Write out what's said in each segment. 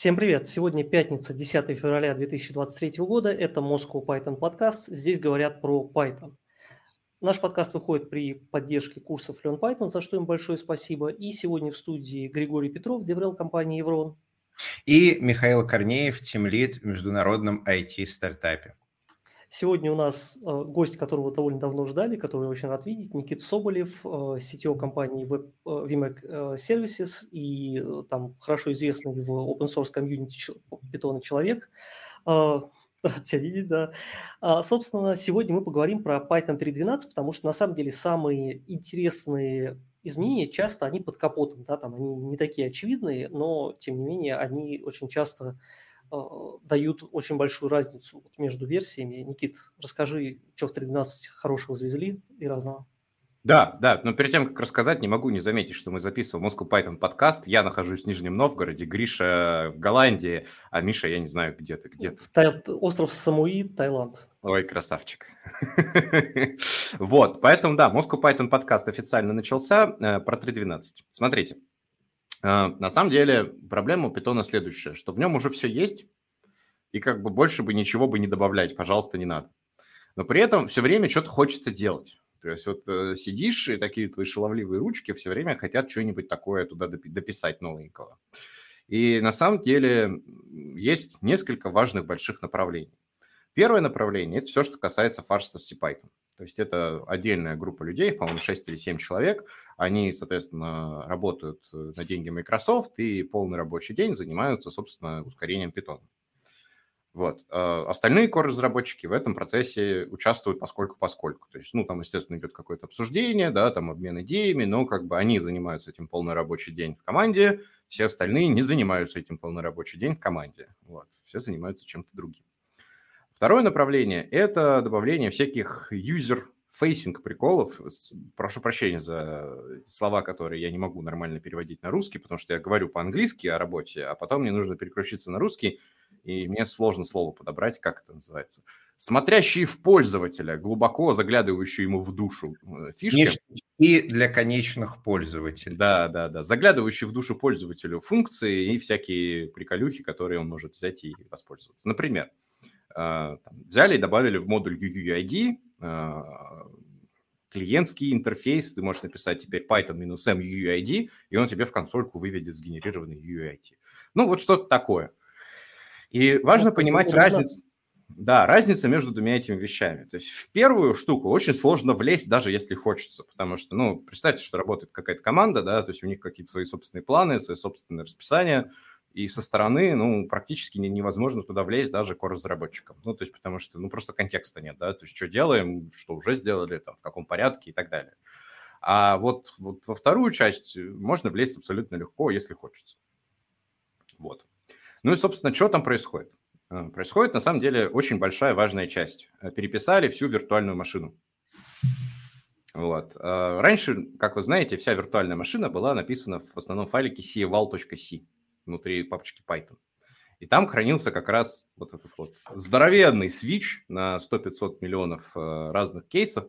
Всем привет! Сегодня пятница, 10 февраля 2023 года. Это Moscow Python подкаст. Здесь говорят про Python. Наш подкаст выходит при поддержке курсов Learn Python, за что им большое спасибо. И сегодня в студии Григорий Петров, деврел компании Еврон. И Михаил Корнеев, тимлид в международном IT-стартапе. Сегодня у нас э, гость, которого довольно давно ждали, который очень рад видеть, Никита Соболев, э, CTO компании Web, э, VMAC э, Services и э, там хорошо известный в open source комьюнити питона человек. Э, рад тебя видеть, да. А, собственно, сегодня мы поговорим про Python 3.12, потому что на самом деле самые интересные изменения часто они под капотом, да, там они не такие очевидные, но тем не менее они очень часто Э, дают очень большую разницу между версиями. Никит, расскажи, что в 3.12 хорошего завезли и разного. Да, да, но перед тем, как рассказать, не могу не заметить, что мы записываем Moscow Python подкаст. Я нахожусь в Нижнем Новгороде, Гриша в Голландии, а Миша, я не знаю, где ты, где ты. Тай... Остров Самуи, Таиланд. Ой, красавчик. Вот, поэтому, да, Moscow Python подкаст официально начался э, про 3.12. Смотрите, а, на самом деле проблема у питона следующая, что в нем уже все есть, и как бы больше бы ничего бы не добавлять, пожалуйста, не надо. Но при этом все время что-то хочется делать. То есть вот э, сидишь, и такие твои шаловливые ручки все время хотят что-нибудь такое туда дописать новенького. И на самом деле есть несколько важных больших направлений. Первое направление – это все, что касается фарса с Python. То есть это отдельная группа людей, по-моему, 6 или 7 человек. Они, соответственно, работают э, на деньги Microsoft и полный рабочий день занимаются, собственно, ускорением Python. Вот. А остальные core-разработчики в этом процессе участвуют поскольку-поскольку. То есть, ну, там, естественно, идет какое-то обсуждение, да, там обмен идеями, но как бы они занимаются этим полный рабочий день в команде, все остальные не занимаются этим полный рабочий день в команде. Вот. Все занимаются чем-то другим. Второе направление – это добавление всяких user-facing приколов. Прошу прощения за слова, которые я не могу нормально переводить на русский, потому что я говорю по-английски о работе, а потом мне нужно переключиться на русский, и мне сложно слово подобрать, как это называется. Смотрящие в пользователя, глубоко заглядывающие ему в душу э, фишки. И для конечных пользователей. Да, да, да. Заглядывающие в душу пользователю функции и всякие приколюхи, которые он может взять и воспользоваться. Например, там, взяли и добавили в модуль UUID клиентский интерфейс, ты можешь написать теперь python-m UUID, и он тебе в консольку выведет сгенерированный UUID. Ну, вот что-то такое. И важно понимать разницу. Да, разница между двумя этими вещами. То есть в первую штуку очень сложно влезть, даже если хочется, потому что, ну, представьте, что работает какая-то команда, да, то есть у них какие-то свои собственные планы, свои собственные расписания, и со стороны, ну, практически невозможно туда влезть даже core-разработчикам. Ну, то есть потому что, ну, просто контекста нет, да, то есть что делаем, что уже сделали, там, в каком порядке и так далее. А вот, вот во вторую часть можно влезть абсолютно легко, если хочется. Вот. Ну и, собственно, что там происходит? А, происходит, на самом деле, очень большая важная часть. Переписали всю виртуальную машину. Вот. Раньше, как вы знаете, вся виртуальная машина была написана в основном файлике ceval.c внутри папочки Python. И там хранился как раз вот этот вот здоровенный свич на 100-500 миллионов э, разных кейсов,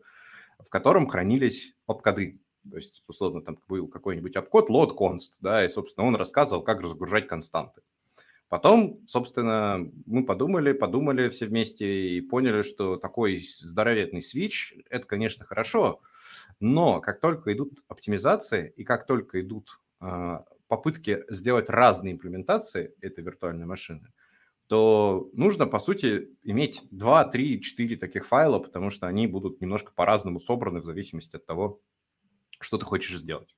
в котором хранились обкоды. То есть, условно, там был какой-нибудь обкод load const, да, и, собственно, он рассказывал, как разгружать константы. Потом, собственно, мы подумали, подумали все вместе и поняли, что такой здоровенный свич – это, конечно, хорошо, но как только идут оптимизации и как только идут попытки сделать разные имплементации этой виртуальной машины, то нужно, по сути, иметь 2, 3, 4 таких файла, потому что они будут немножко по-разному собраны в зависимости от того, что ты хочешь сделать.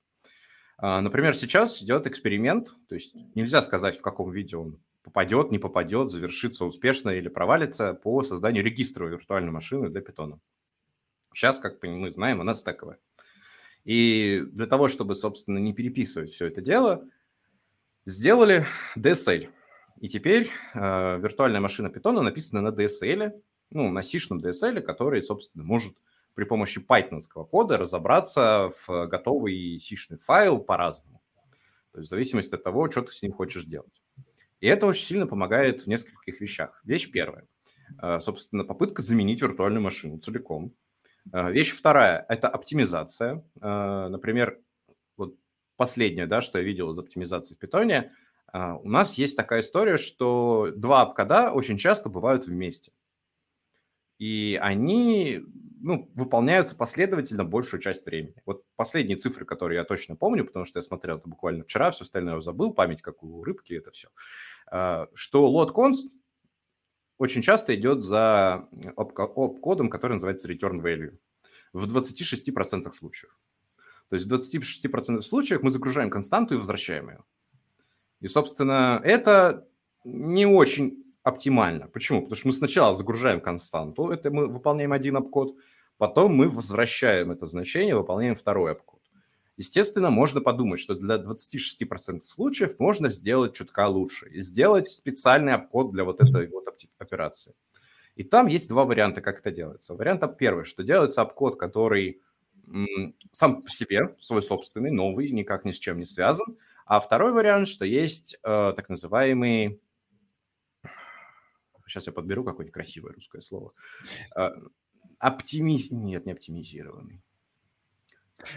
А, например, сейчас идет эксперимент, то есть нельзя сказать, в каком виде он попадет, не попадет, завершится успешно или провалится по созданию регистра виртуальной машины для питона. Сейчас, как мы знаем, она стековая. И для того, чтобы, собственно, не переписывать все это дело, сделали DSL. И теперь э, виртуальная машина Python написана на DSL, ну, на C-шном DSL, который, собственно, может при помощи пайтонского кода разобраться в готовый C-шный файл по-разному. То есть в зависимости от того, что ты с ним хочешь делать. И это очень сильно помогает в нескольких вещах. Вещь первая. Э, собственно, попытка заменить виртуальную машину целиком. Э, вещь вторая – это оптимизация. Э, например, вот последнее, да, что я видел из оптимизации в питоне, А, у нас есть такая история, что два обкода очень часто бывают вместе. И они ну, выполняются последовательно большую часть времени. Вот последние цифры, которые я точно помню, потому что я смотрел это буквально вчера, все остальное я забыл, память как у рыбки, это все. Что load const очень часто идет за оп-кодом, который называется return value в 26% случаев. То есть в 26% случаев мы загружаем константу и возвращаем ее. И, собственно, это не очень оптимально. Почему? Потому что мы сначала загружаем константу, это мы выполняем один обкод, потом мы возвращаем это значение, выполняем второй обкод. Естественно, можно подумать, что для 26% случаев можно сделать чутка лучше и сделать специальный обкод для вот этой вот операции. И там есть два варианта, как это делается. Вариант первый, что делается обкод, который сам по себе, свой собственный, новый, никак ни с чем не связан. А второй вариант, что есть э, так называемый... Сейчас я подберу какое-нибудь красивое русское слово. Э, оптимиз... Нет, не оптимизированный.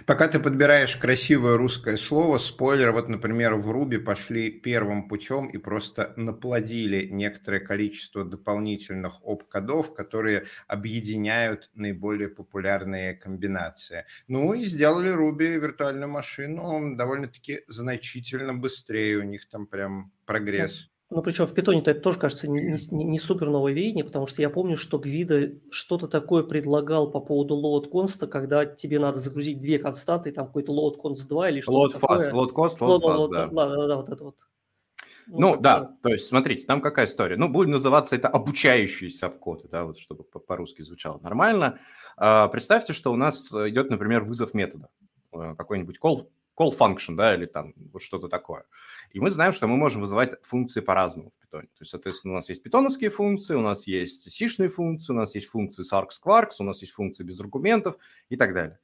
Пока ты подбираешь красивое русское слово, спойлер, вот, например, в Руби пошли первым путем и просто наплодили некоторое количество дополнительных оп-кодов, которые объединяют наиболее популярные комбинации. Ну и сделали Руби виртуальную машину довольно-таки значительно быстрее, у них там прям прогресс. Ну, причем в питоне-то это тоже, кажется, не, не, не супер новое веяние, потому что я помню, что Гвида что-то такое предлагал по поводу load const, когда тебе надо загрузить две константы, там какой-то load const 2 или что-то load такое. Fast, load cost, load, load fast, да. Да, да, да, вот это вот. Ну, ну да, то есть смотрите, там какая история. Ну, будем называться это обучающиеся обкоды, да, вот чтобы по-русски звучало нормально. А, представьте, что у нас идет, например, вызов метода, э, какой-нибудь call, call function, да, или там вот что-то такое. И мы знаем, что мы можем вызывать функции по-разному в питоне. То есть, соответственно, у нас есть питоновские функции, у нас есть сишные функции, у нас есть функции sarx quarks, у нас есть функции без аргументов и так далее.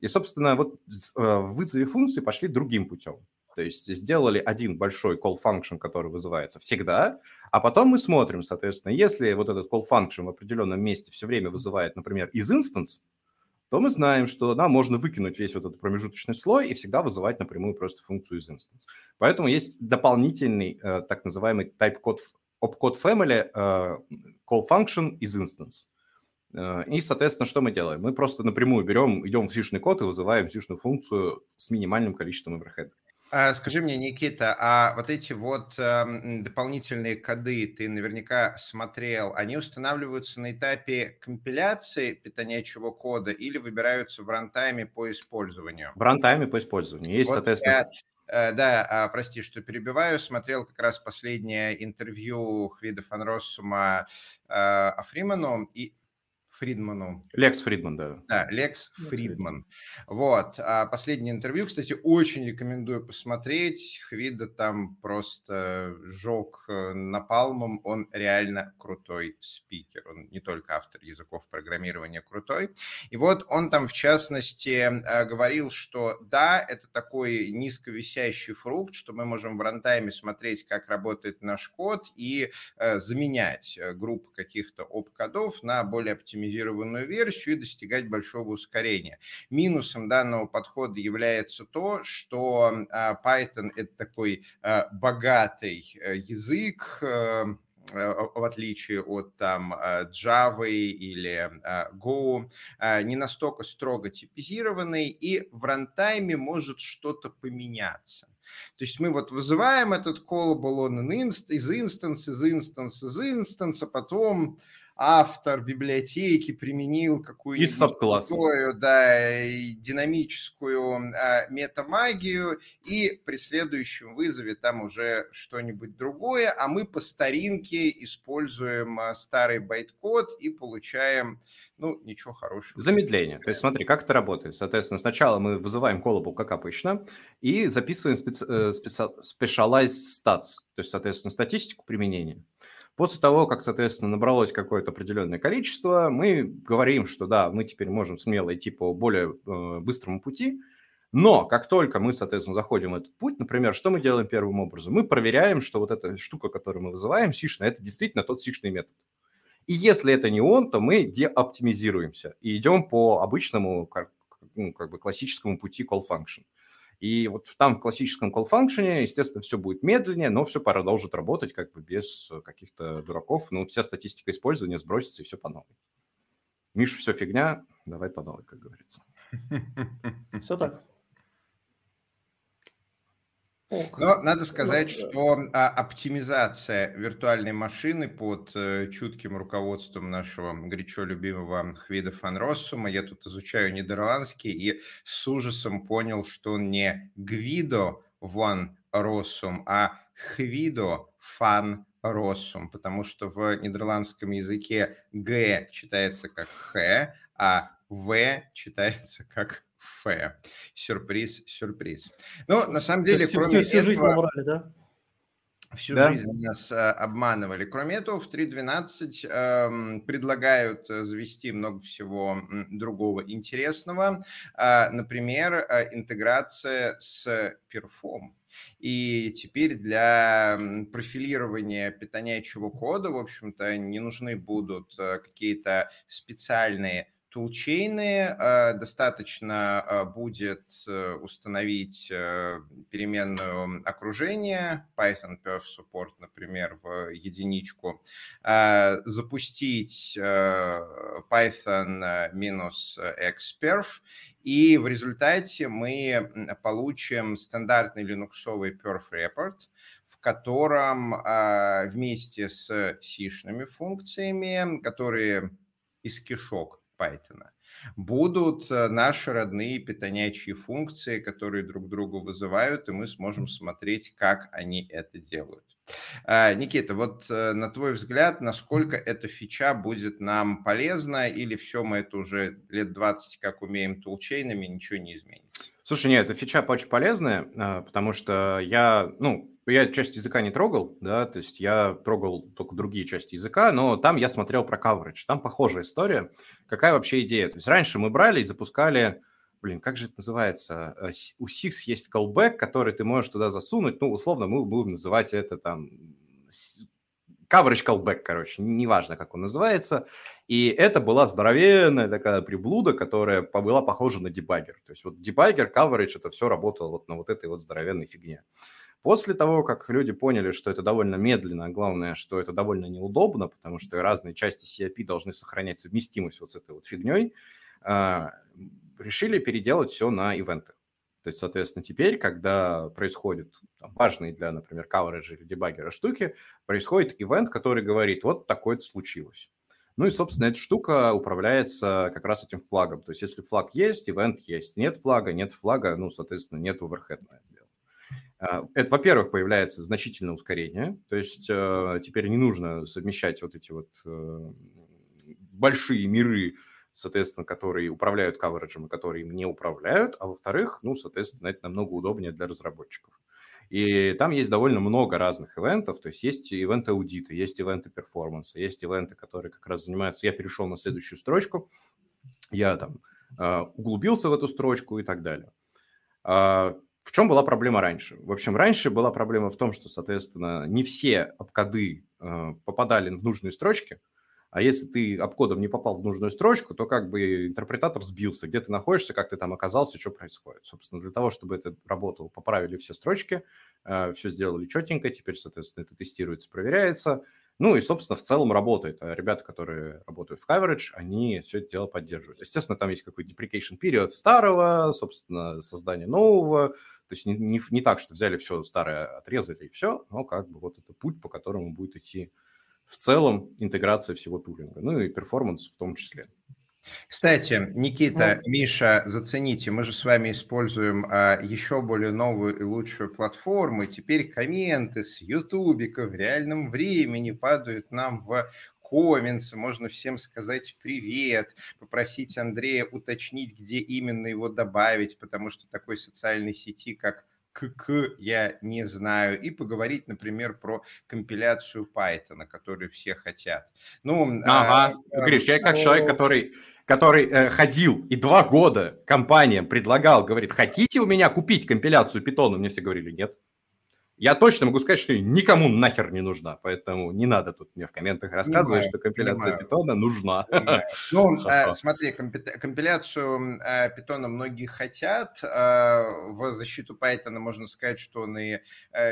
И, собственно, вот э, в вызове функции пошли другим путем. То есть сделали один большой call function, который вызывается всегда, а потом мы смотрим, соответственно, если вот этот call function в определенном месте все время вызывает, например, из instance, то мы знаем, что нам можно выкинуть весь вот этот промежуточный слой и всегда вызывать напрямую просто функцию из instance. Поэтому есть дополнительный э, так называемый type-code opcode family э, call function из instance. Э, и, соответственно, что мы делаем? Мы просто напрямую берем, идем в сишный код и вызываем сишную функцию с минимальным количеством оверхеда. А, скажи мне, Никита, а вот эти вот э, дополнительные коды ты наверняка смотрел, они устанавливаются на этапе компиляции питонячего кода или выбираются в рантайме по использованию? В рантайме по использованию. Есть, вот соответственно... Я... Э, да, а, прости, что перебиваю. Смотрел как раз последнее интервью Хвида фан Россума э, Африману, и Фридману. Лекс Фридман, да. Да, Лекс Фридман. Вот. А последнее интервью, кстати, очень рекомендую посмотреть. Хвида там просто жег э, напалмом. Он реально крутой спикер. Он не только автор языков программирования крутой. И вот он там, в частности, э, говорил, что да, это такой низковисящий фрукт, что мы можем в рантайме смотреть, как работает наш код и э, заменять группы каких-то оп-кодов на более оптимизированные оптимизированную версию и достигать большого ускорения. Минусом данного подхода является то, что а, Python – это такой а, богатый э, язык, э, э, в отличие от там Java или Go, не настолько строго типизированный, и в рантайме может что-то поменяться. То есть мы вот вызываем этот callable он из instance, из instance, из instance, а потом автор библиотеки применил какую-нибудь да, динамическую а, метамагию, и при следующем вызове там уже что-нибудь другое, а мы по старинке используем а, старый байткод и получаем ну, ничего хорошего. Замедление. То есть смотри, как это работает. Соответственно, сначала мы вызываем callable, как обычно, и записываем специ... Э, специ... specialized stats, то есть, соответственно, статистику применения. После того, как, соответственно, набралось какое-то определенное количество, мы говорим, что да, мы теперь можем смело идти по более э, быстрому пути, но как только мы, соответственно, заходим в этот путь, например, что мы делаем первым образом? Мы проверяем, что вот эта штука, которую мы вызываем, сишная, это действительно тот сишный метод. И если это не он, то мы деоптимизируемся и идем по обычному, как, ну, как бы классическому пути call function. И вот там в классическом call function, естественно, все будет медленнее, но все продолжит работать как бы без каких-то дураков. Ну, вся статистика использования сбросится и все по новой. Миш, все фигня, давай по новой, как говорится. Все так. Но надо сказать, ну, что а, оптимизация виртуальной машины под э, чутким руководством нашего горячо любимого Хвида фан Россума, я тут изучаю нидерландский и с ужасом понял, что он не Гвидо ван Россум, а Хвидо фан Россум, потому что в нидерландском языке Г читается как Х, а В читается как Ф. Сюрприз, сюрприз. Ну, на самом деле, всю, кроме всю, всю этого... жизнь набрали, да? Всю да? жизнь нас а, обманывали. Кроме этого, в 3.12 э, предлагают завести много всего другого интересного. Э, например, э, интеграция с Perform. И теперь для профилирования питонячего кода, в общем-то, не нужны будут э, какие-то специальные тулчейны. Э, достаточно э, будет э, установить переменную окружение, Python Perf Support, например, в единичку, запустить Python минус xperf, и в результате мы получим стандартный линуксовый perf report, в котором вместе с сишными функциями, которые из кишок Python. Будут э, наши родные питонячьи функции, которые друг другу вызывают, и мы сможем смотреть, как они это делают. А, Никита, вот э, на твой взгляд, насколько эта фича будет нам полезна, или все мы это уже лет 20 как умеем тулчейнами, ничего не изменится? Слушай, нет, эта фича очень полезная, а, потому что я, ну, я часть языка не трогал, да, то есть я трогал только другие части языка, но там я смотрел про coverage, там похожая история. Какая вообще идея? То есть раньше мы брали и запускали, блин, как же это называется? Э, у Six есть callback, который ты можешь туда засунуть, ну, условно, мы будем называть это там coverage callback, короче, неважно, как он называется. И это была здоровенная такая приблуда, которая была похожа на дебаггер. То есть вот дебаггер, coverage, это все работало вот на вот этой вот здоровенной фигне. После того, как люди поняли, что это довольно медленно, а главное, что это довольно неудобно, потому что разные части CIP должны сохранять совместимость вот с этой вот фигней, а, решили переделать все на ивенты. То есть, соответственно, теперь, когда происходит важные для, например, coverage или дебаггера штуки, происходит ивент, который говорит, вот такое-то случилось. Ну и, собственно, эта штука управляется как раз этим флагом. То есть, если флаг есть, ивент есть. Нет флага, нет флага, ну, соответственно, нет overhead на это дело. А, это, во-первых, появляется значительное ускорение, то есть э, теперь не нужно совмещать вот эти вот э, большие миры, соответственно, которые управляют кавериджем и которые им не управляют, а во-вторых, ну, соответственно, это намного удобнее для разработчиков. И там есть довольно много разных ивентов, то есть есть ивенты аудита, есть ивенты перформанса, есть ивенты, которые как раз занимаются... Я перешел на следующую строчку, я там э, углубился в эту строчку и так далее. А, в чем была проблема раньше? В общем, раньше была проблема в том, что, соответственно, не все обкоды э, попадали в нужные строчки, а если ты обкодом не попал в нужную строчку, то как бы интерпретатор сбился, где ты находишься, как ты там оказался, что происходит. Собственно, для того, чтобы это работало, поправили все строчки, э, все сделали четенько, теперь, соответственно, это тестируется, проверяется. Ну и, собственно, в целом работает. А ребята, которые работают в coverage, они все это дело поддерживают. Естественно, там есть какой-то deprecation период старого, собственно, создание нового, то есть не, не, не так, что взяли все старое, отрезали и все, но как бы вот это путь, по которому будет идти в целом интеграция всего тулинга, ну и перформанс в том числе. Кстати, Никита, ну, Миша, зацените, мы же с вами используем а, еще более новую и лучшую платформу, и теперь комменты с ютубика в реальном времени падают нам в комментс, можно всем сказать привет, попросить Андрея уточнить, где именно его добавить, потому что такой социальной сети, как КК я не знаю, и поговорить, например, про компиляцию Python, которую все хотят. Ну, ага, а, Гриш, я как но... человек, который, который э, ходил и два года компаниям предлагал, говорит, хотите у меня купить компиляцию Python? Мне все говорили, нет. Я точно могу сказать, что никому нахер не нужна, поэтому не надо тут мне в комментах рассказывать, понимаю, что компиляция понимаю. питона нужна. Ну, э, смотри, компиляцию э, питона многие хотят. Э, в защиту Python можно сказать, что он и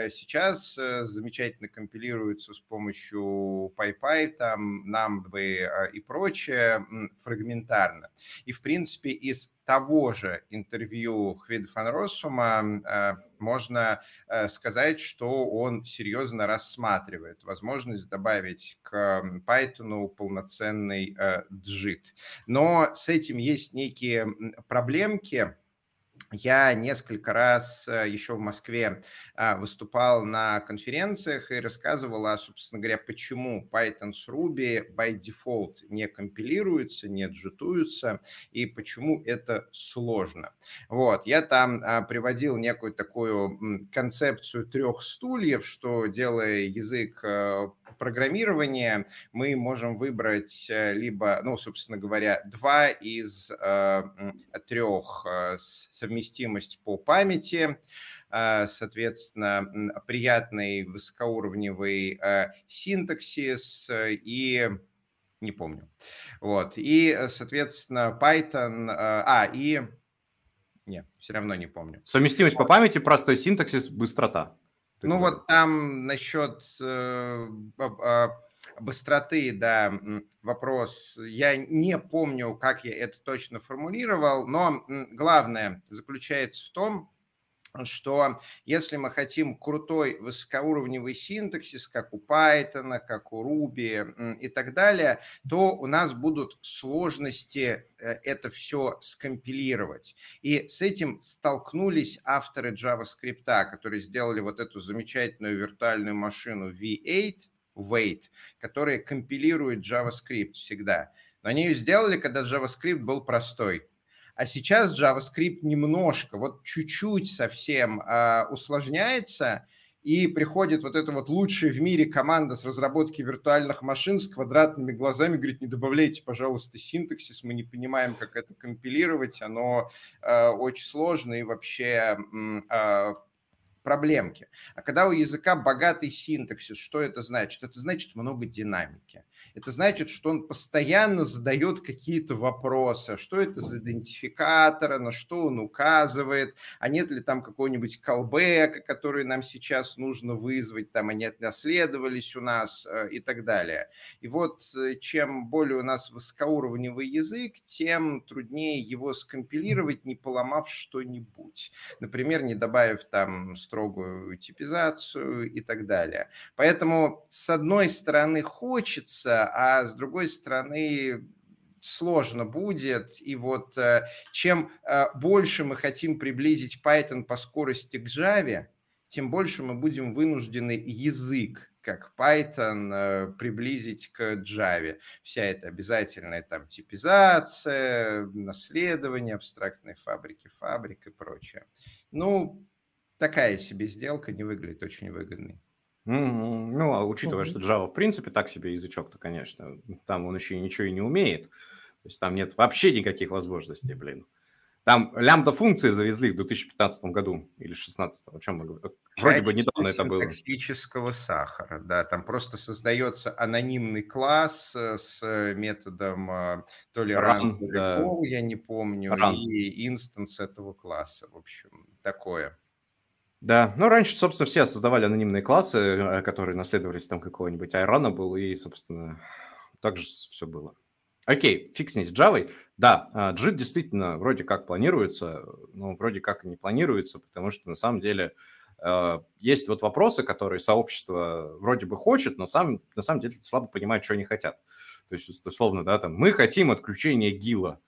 сейчас замечательно компилируется с помощью PyPy, там, NumPy и прочее, фрагментарно. И, в принципе, из того же интервью Хвида фан Россума э, можно э, сказать, что он серьезно рассматривает возможность добавить к Python полноценный. Э, Но с этим есть некие проблемки, я несколько раз э, еще в Москве а, выступал на конференциях и рассказывал, а, собственно говоря, почему Python с Ruby by default не компилируются, не джитуются и почему это сложно. Вот, я там а, приводил некую такую концепцию трех стульев, что делая язык э, программирования, мы можем выбрать э, либо, ну, собственно говоря, два из трех совместных совместимость по памяти, а, соответственно, приятный высокоуровневый а, синтаксис и не помню. Вот. И, соответственно, Python... А, и... Не, все равно не помню. Совместимость по памяти, простой синтаксис, быстрота. Ну вот там насчет э, быстроты, да, вопрос. Я не помню, как я это точно формулировал, но главное заключается в том, что если мы хотим крутой высокоуровневый синтаксис, как у Python, как у Ruby и так далее, то у нас будут сложности э, это все скомпилировать. И с этим столкнулись авторы JavaScript, которые сделали вот эту замечательную виртуальную машину V8, wait, которые компилируют JavaScript всегда. Но они ее сделали, когда JavaScript был простой. А сейчас JavaScript немножко, вот чуть-чуть совсем э, усложняется, и приходит вот эта вот лучшая в мире команда с разработки виртуальных машин с квадратными глазами, говорит, не добавляйте, пожалуйста, синтаксис, мы не понимаем, как это компилировать, оно э, очень сложно и вообще э, проблемки. А когда у языка богатый синтаксис, что это значит? Это значит много динамики. Это значит, что он постоянно задает какие-то вопросы. Что это за идентификатор, на что он указывает, а нет ли там какого-нибудь колбека, который нам сейчас нужно вызвать, там они наследовались у нас э, и так далее. И вот э, чем более у нас высокоуровневый язык, тем труднее его скомпилировать, не поломав что-нибудь. Например, не добавив там строгую типизацию и так далее. Поэтому, с одной стороны, хочется, а с другой стороны, сложно будет. И вот э, чем э, больше мы хотим приблизить Python по скорости к Java, тем больше мы будем вынуждены язык как Python э, приблизить к Java. Вся эта обязательная там типизация, наследование, абстрактные фабрики, фабрик и прочее. Ну, такая себе сделка не выглядит очень выгодной. Ну, а учитывая, что Java в принципе так себе язычок-то, конечно, там он еще ничего и не умеет. То есть там нет вообще никаких возможностей, блин. Там лямбда-функции завезли в 2015 году или 2016, о чем мы говорим. Вроде бы недавно это было. Токсического сахара, да. Там просто создается анонимный класс э, с методом э, то ли run, run да. я не помню, run. и инстанс этого класса, в общем, такое. Да, ну раньше, собственно, все создавали анонимные классы, э, которые наследовались там какого-нибудь Айрона был, и, собственно, так же все было. Окей, фиг с ней с Java. Да, JIT а, действительно вроде как планируется, но вроде как и не планируется, потому что на самом деле э, есть вот вопросы, которые сообщество вроде бы хочет, но сам, на самом деле слабо понимает, что они хотят. То есть, условно, да, там, мы хотим отключения ГИЛа.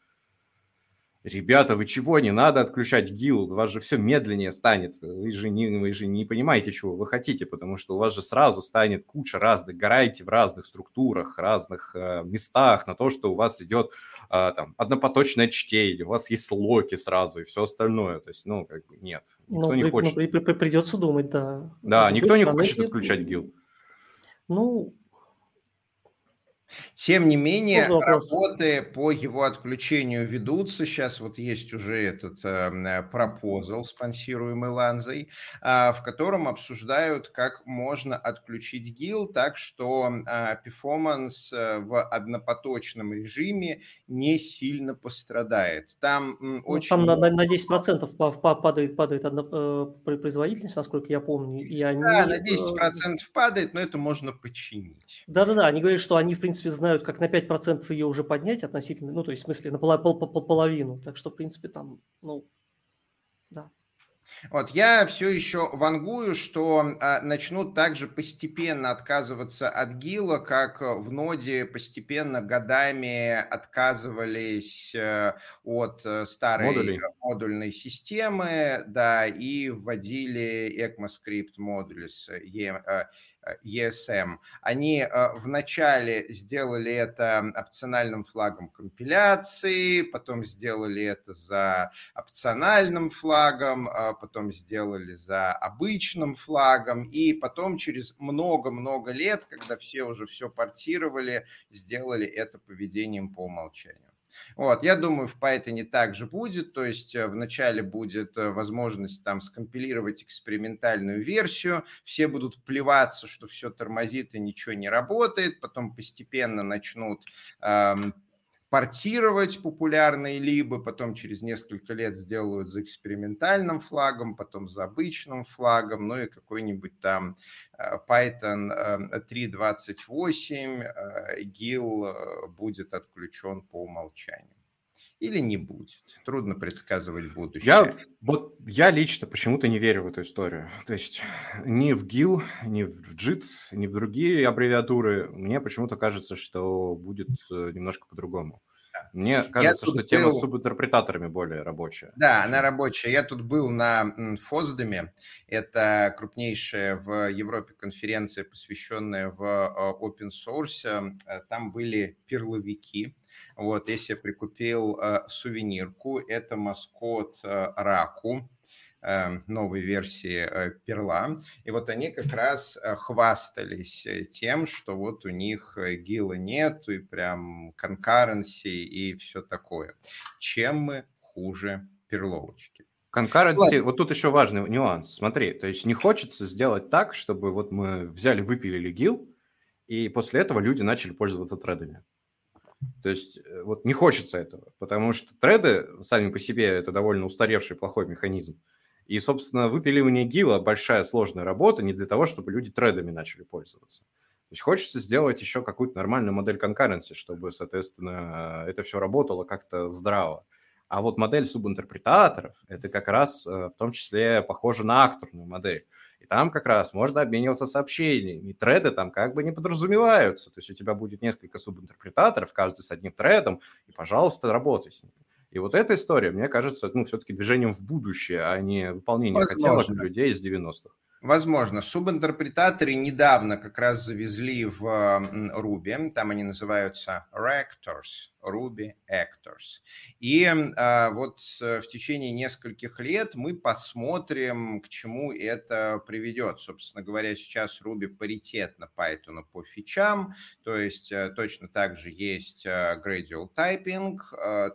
Ребята, вы чего? Не надо отключать гил, у вас же все медленнее станет. Вы же, не, вы же не понимаете, чего вы хотите, потому что у вас же сразу станет куча разных, гораете в разных структурах, разных э, местах на то, что у вас идет э, там однопоточное чтение, у вас есть локи сразу и все остальное. То есть, ну, как бы нет, никто ну, не при, хочет. Ну, при, при, придется думать, да. Да, никто не хочет отключать гил. Ну, Тем не менее, работы по его отключению ведутся. Сейчас вот есть уже этот э, пропозал, спонсируемый Ланзой, э, в котором обсуждают, как можно отключить ГИЛ так, что э, перформанс э, в однопоточном режиме не сильно пострадает. Там ну, очень... Там на, на 10% падает, падает одно, э, производительность, насколько я помню. И они, да, на 10% э, падает, но это можно починить. Да-да-да, они говорят, что они, в принципе, принципе, знают, как на 5% ее уже поднять относительно, ну, то есть, в смысле, на пол, пол, пол, половину. Так что, в принципе, там, ну, да. Вот, я все еще вангую, что э, начнут также постепенно отказываться от ГИЛа, как в ноде постепенно годами отказывались э, от э, старой Модулей. модульной системы, да, и вводили ECMAScript модули с э, ESM. Они э, вначале сделали это опциональным флагом компиляции, потом сделали это за опциональным флагом, а потом сделали за обычным флагом, и потом через много-много лет, когда все уже все портировали, сделали это поведением по умолчанию. Вот, я думаю, в Python также будет, то есть э, вначале будет э, возможность там скомпилировать экспериментальную версию, все будут плеваться, что все тормозит и ничего не работает, потом постепенно начнут эм, портировать популярные либо, потом через несколько лет сделают за экспериментальным флагом, потом за обычным флагом, ну и какой-нибудь там э, Python 3.28 э, GIL э, будет отключен по умолчанию. Или не будет. Трудно предсказывать будущее. Я, вот, я лично почему-то не верю в эту историю. То есть ни в GIL, ни в JIT, ни в другие аббревиатуры. Мне почему-то кажется, что будет немножко по-другому. Мне кажется, что был... тема с субинтерпретаторами более рабочая. Да, она рабочая. Я тут был на Фоздаме. Это крупнейшая в Европе конференция, посвященная в а, open source. Э, там были перловики. Вот, если я прикупил э, сувенирку, это маскот э, Раку новой версии э, перла. И вот они как раз э, хвастались э, тем, что вот у них гила нет, и прям конкуренции и все такое. Чем мы хуже перловочки? Конкуренции, вот тут еще важный нюанс. Смотри, то есть не хочется сделать так, чтобы вот мы взяли, выпилили гил, и после этого люди начали пользоваться тредами. То есть вот не хочется этого, потому что треды сами по себе это довольно устаревший плохой механизм. И, собственно, выпиливание гила – большая сложная работа не для того, чтобы люди тредами начали пользоваться. То есть хочется сделать еще какую-то нормальную модель конкуренции, чтобы, соответственно, это все работало как-то здраво. А вот модель субинтерпретаторов – это как раз э, в том числе похоже на акторную модель. И там как раз можно обмениваться сообщениями. И треды там как бы не подразумеваются. То есть у тебя будет несколько субинтерпретаторов, каждый с одним тредом, и, пожалуйста, работай с ними. И вот эта история, мне кажется, ну, все-таки движением в будущее, а не выполнением хотелок людей из 90-х. Возможно. Субинтерпретаторы недавно как раз завезли в Ruby, там они называются rectors, Ruby Actors. И а, вот э, в течение нескольких лет мы посмотрим, к чему это приведет. Собственно говоря, сейчас Ruby паритетно Python по фичам, то есть а, точно так же есть а, Gradual Typing,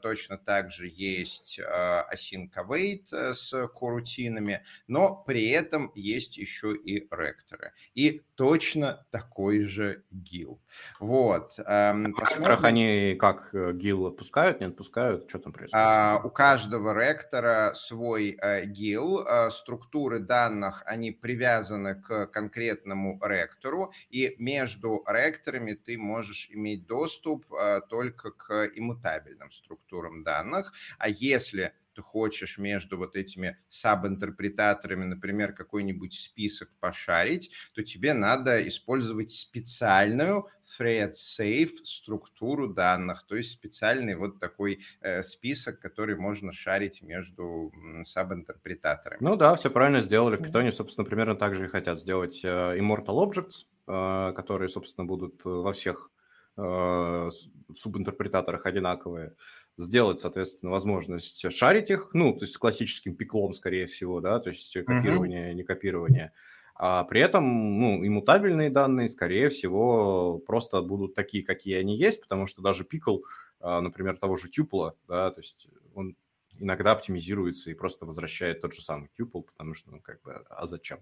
точно так же есть Async Await с корутинами, но при этом есть еще и ректоры. И точно такой же ГИЛ. Вот. Эм, в ректорах они как э, ГИЛ отпускают, не отпускают? Что там происходит? А, у каждого ректора свой э, ГИЛ. Э, структуры данных, они привязаны к конкретному ректору, и между ректорами ты можешь иметь доступ только к иммутабельным структурам данных. А если ты хочешь между вот этими саб-интерпретаторами, например, какой-нибудь список пошарить, то тебе надо использовать специальную thread-safe структуру данных, то есть специальный вот такой э, список, который можно шарить между саб-интерпретаторами. Ну да, все правильно сделали. В Python, собственно, примерно так же и хотят сделать э, Immortal Objects, э, которые, собственно, будут во всех э, субинтерпретаторах одинаковые сделать, соответственно, возможность шарить их, ну, то есть с классическим пиклом, скорее всего, да, то есть копирование, mm-hmm. не копирование. А при этом, ну, иммутабельные данные, скорее всего, просто будут такие, какие они есть, потому что даже пикл, а, например, того же тюпла, да, то есть он иногда оптимизируется и просто возвращает тот же самый тюпл, потому что, ну, как бы, а зачем?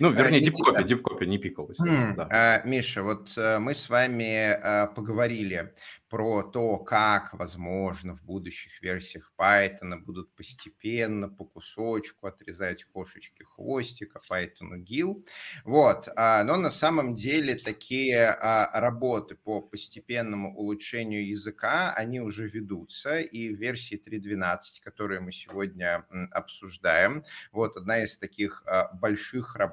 Ну, вернее, дипкопи, дипкопи, не пикл, естественно, да. А, Миша, вот э, мы с вами поговорили про то, как, возможно, в будущих версиях Python будут постепенно, по кусочку отрезать кошечки хвостика Python GIL. Вот. А, но на самом деле такие а, работы по постепенному улучшению языка, они уже ведутся. И в версии 3.12, которую мы сегодня обсуждаем, вот одна из таких больших работ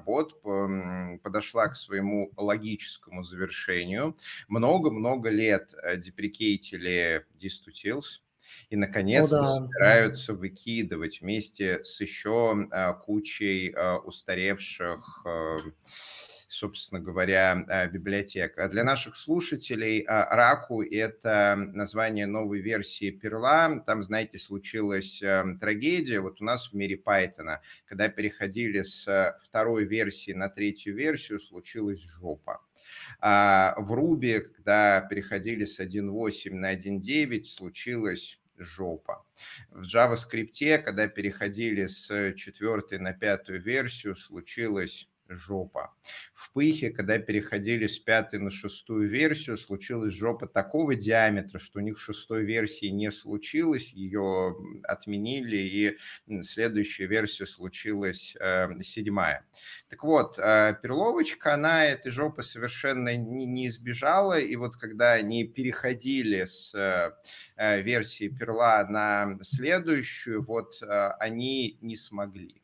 подошла к своему логическому завершению. Много-много лет депрессии деприкейтили DistUtils, и, наконец-то, да. собираются выкидывать вместе с еще а, кучей а, устаревших собственно говоря. А для наших слушателей Раку – это название новой версии Перла. Там, знаете, случилась трагедия вот у нас в мире Python. Когда переходили с второй версии на третью версию, случилась жопа. А в Ruby, когда переходили с 1.8 на 1.9, случилась жопа. В JavaScript, когда переходили с четвертой на пятую версию, случилась жопа. В Пыхе, когда переходили с пятой на шестую версию, случилась жопа такого диаметра, что у них шестой версии не случилось, ее отменили, и следующая версия случилась э, седьмая. Так вот, э, перловочка, она этой жопы совершенно не, не избежала, и вот когда они переходили с э, версии перла на следующую, вот э, они не смогли.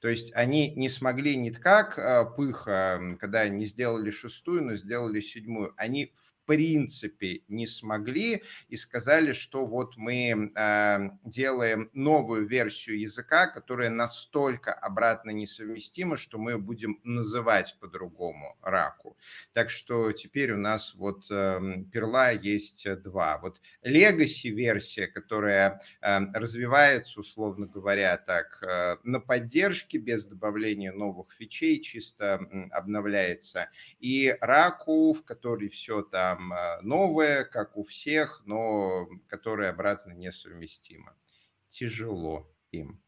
То есть они не смогли не как а, пыха, когда не сделали шестую, но сделали седьмую. Они в принципе не смогли и сказали, что вот мы э, делаем новую версию языка, которая настолько обратно несовместима, что мы будем называть по-другому раку. Так что теперь у нас вот э, перла есть два. Вот legacy версия, которая э, развивается, условно говоря, так э, на поддержке без добавления новых фичей, чисто обновляется. И раку, в которой все там там а, новое, как у всех, но которое обратно несовместимо. Тяжело им.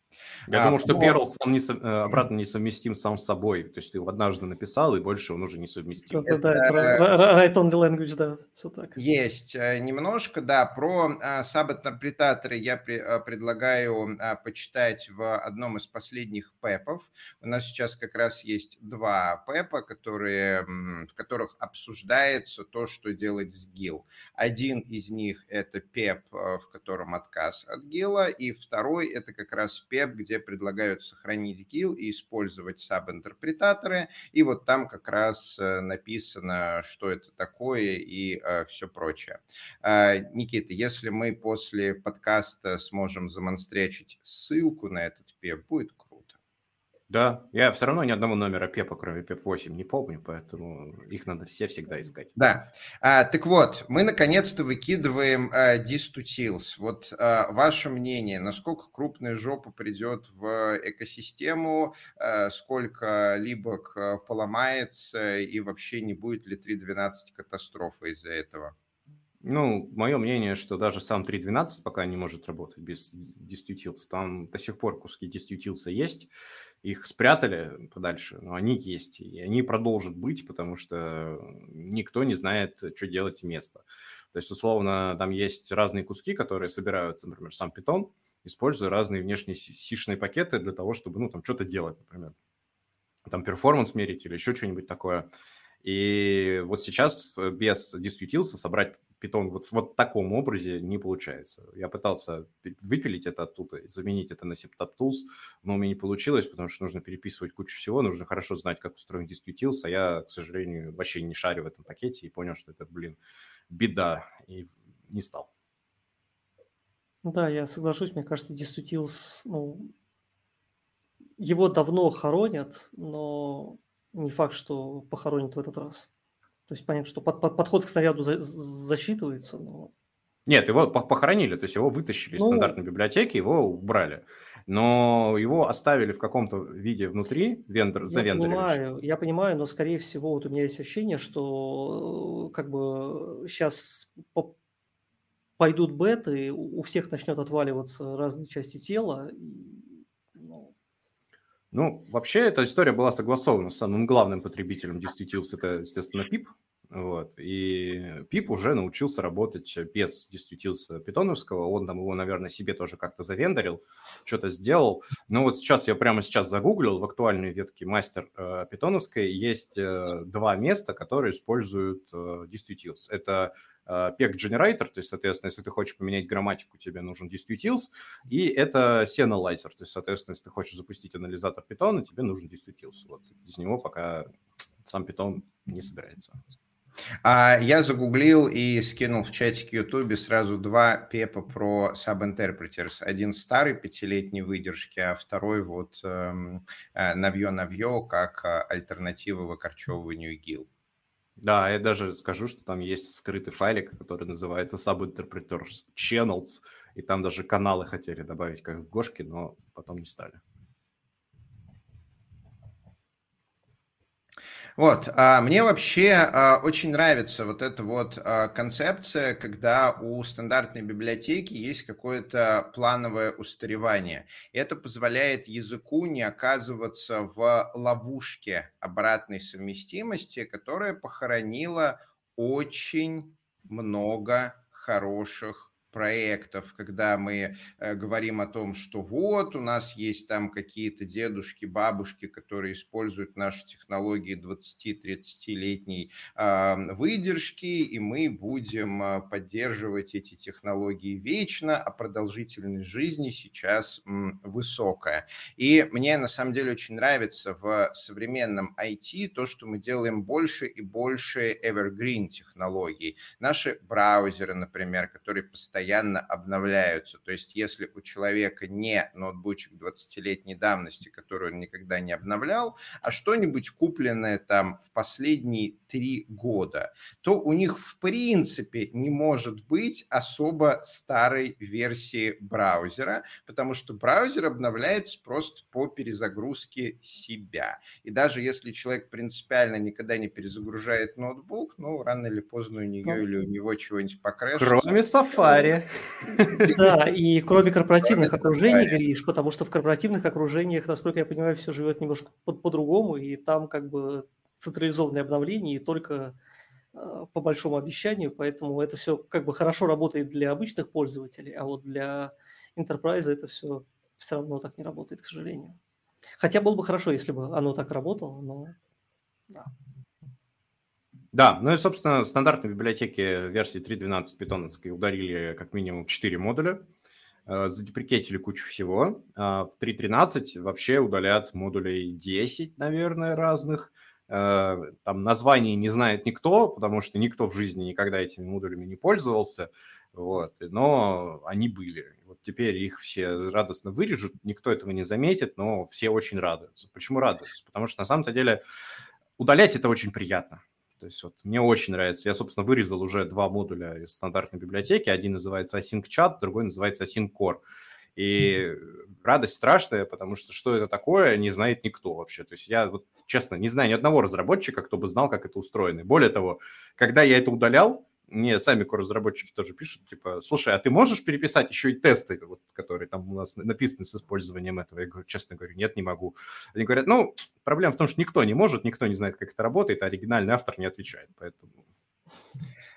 Я а, думал, что но... Perl сам не, э, обратно несовместим сам с собой. То есть ты его однажды написал, и больше он уже не совместим. Да, да, это... right on the language, да, все так. Есть э, немножко, да. Про саб-интерпретаторы я при, предлагаю почитать в одном из последних пэпов. У нас сейчас как раз есть два пэпа, которые, в которых обсуждается то, что делать с GIL. Один из них – это пеп, в котором отказ от GIL, и второй – это как раз пеп, веб, где предлагают сохранить GIL и использовать саб-интерпретаторы. И вот там как раз э, написано, что это такое и э, все прочее. А, Никита, если мы после подкаста сможем замонстрячить ссылку на этот пеп, будет круто. Да, я все равно ни одного номера ПЕПа, кроме ПЕП-8, не помню, поэтому их надо все всегда искать. Да. А, так вот, мы наконец-то выкидываем а. Вот а, ваше мнение, насколько крупная жопа придет в экосистему, а, сколько либо поломается и вообще не будет ли 3.12 катастрофы из-за этого? Ну, мое мнение, что даже сам 3.12 пока не может работать без Distutils. Там до сих пор куски Distutils есть, их спрятали подальше, но они есть, и они продолжат быть, потому что никто не знает, что делать вместо. То есть, условно, там есть разные куски, которые собираются, например, сам Python, используя разные внешние сишные пакеты для того, чтобы, ну, там, что-то делать, например. Там перформанс мерить или еще что-нибудь такое. И вот сейчас без дискутился собрать питон вот в таком образе не получается. Я пытался выпилить это оттуда, заменить это на SipTap но у меня не получилось, потому что нужно переписывать кучу всего, нужно хорошо знать, как устроен Discutils, а я, к сожалению, вообще не шарю в этом пакете и понял, что это, блин, беда, и не стал. Да, я соглашусь, мне кажется, Discutils, ну, его давно хоронят, но не факт, что похоронят в этот раз. То есть понятно, что под, под, подход к снаряду за, засчитывается, но... Нет, его похоронили, то есть его вытащили ну... из стандартной библиотеки, его убрали. но его оставили в каком-то виде внутри, вендор, я понимаю, я понимаю, но скорее всего вот у меня есть ощущение, что как бы сейчас пойдут беты, у всех начнет отваливаться разные части тела. ну... ну, вообще эта история была согласована с самым главным потребителем DistribuTools, это, естественно, PIP. Вот. И PIP уже научился работать без DistribuTools питоновского. Он там его, наверное, себе тоже как-то завендорил, что-то сделал. Но вот сейчас я прямо сейчас загуглил в актуальной ветке мастер э, питоновской есть э, два места, которые используют э. Это PEG Generator, то есть, соответственно, если ты хочешь поменять грамматику, тебе нужен DistribuTools, и это Seanalyzer, то есть, соответственно, если ты хочешь запустить анализатор Python, тебе нужен DistribuTools. Вот без него пока сам Python не собирается. А я загуглил и скинул в чатике YouTube сразу два пепа про Subinterpreters. Один старый пятилетней выдержки, а второй вот эм, э, навье-навье как э, альтернатива выкорчевыванию ГИЛ. Да, я даже скажу, что там есть скрытый файлик, который называется Subinterpreters Channels, и там даже каналы хотели добавить, как в Гошке, но потом не стали. Вот, а, мне вообще а, очень нравится вот эта вот а, концепция, когда у стандартной библиотеки есть какое-то плановое устаревание. Это позволяет языку не оказываться в ловушке обратной совместимости, которая похоронила очень много хороших проектов, когда мы э, говорим о том, что вот у нас есть там какие-то дедушки, бабушки, которые используют наши технологии 20-30-летней э, выдержки, и мы будем э, поддерживать эти технологии вечно, а продолжительность жизни сейчас высокая. И мне на самом деле очень нравится в современном IT то, что мы делаем больше и больше evergreen технологий. Наши браузеры, например, которые постоянно постоянно обновляются. То есть если у человека не ноутбучик 20-летней давности, который он никогда не обновлял, а что-нибудь купленное там в последние три года, то у них в принципе не может быть особо старой версии браузера, потому что браузер обновляется просто по перезагрузке себя. И даже если человек принципиально никогда не перезагружает ноутбук, ну, рано или поздно у нее ну, или у него чего-нибудь покрэшится. Кроме Safari. Да, и кроме корпоративных окружений, Гриш, потому что в корпоративных окружениях, насколько я понимаю, все живет немножко по-другому, и там как бы централизованное обновление, и только а, по большому обещанию, поэтому это все как бы хорошо работает для обычных пользователей, а вот для enterprise это все все равно так не работает, к сожалению. Хотя было бы хорошо, если бы оно так работало, но да. Да, ну и, собственно, в стандартной библиотеке версии 3.12 питоновской ударили как минимум 4 модуля, э, задеприкетили кучу всего. А в 3.13 вообще удалят модулей 10, наверное, разных. Э, там названий не знает никто, потому что никто в жизни никогда этими модулями не пользовался. Вот, но они были. Вот теперь их все радостно вырежут, никто этого не заметит, но все очень радуются. Почему радуются? Потому что на самом-то деле удалять это очень приятно. То есть вот мне очень нравится. Я, собственно, вырезал уже два модуля из стандартной библиотеки. Один называется Async Chat, другой называется Async Core. И радость страшная, потому что что это такое, не знает никто вообще. То есть я вот честно не знаю ни одного разработчика, кто бы знал, как это устроено. Более того, когда я это удалял, мне сами разработчики тоже пишут, типа, слушай, а ты можешь переписать еще и тесты, вот, которые там у нас написаны с использованием этого? Я говорю, честно говорю, нет, не могу. Они говорят, ну, проблема в том, что никто не может, никто не знает, как это работает, а оригинальный автор не отвечает, поэтому...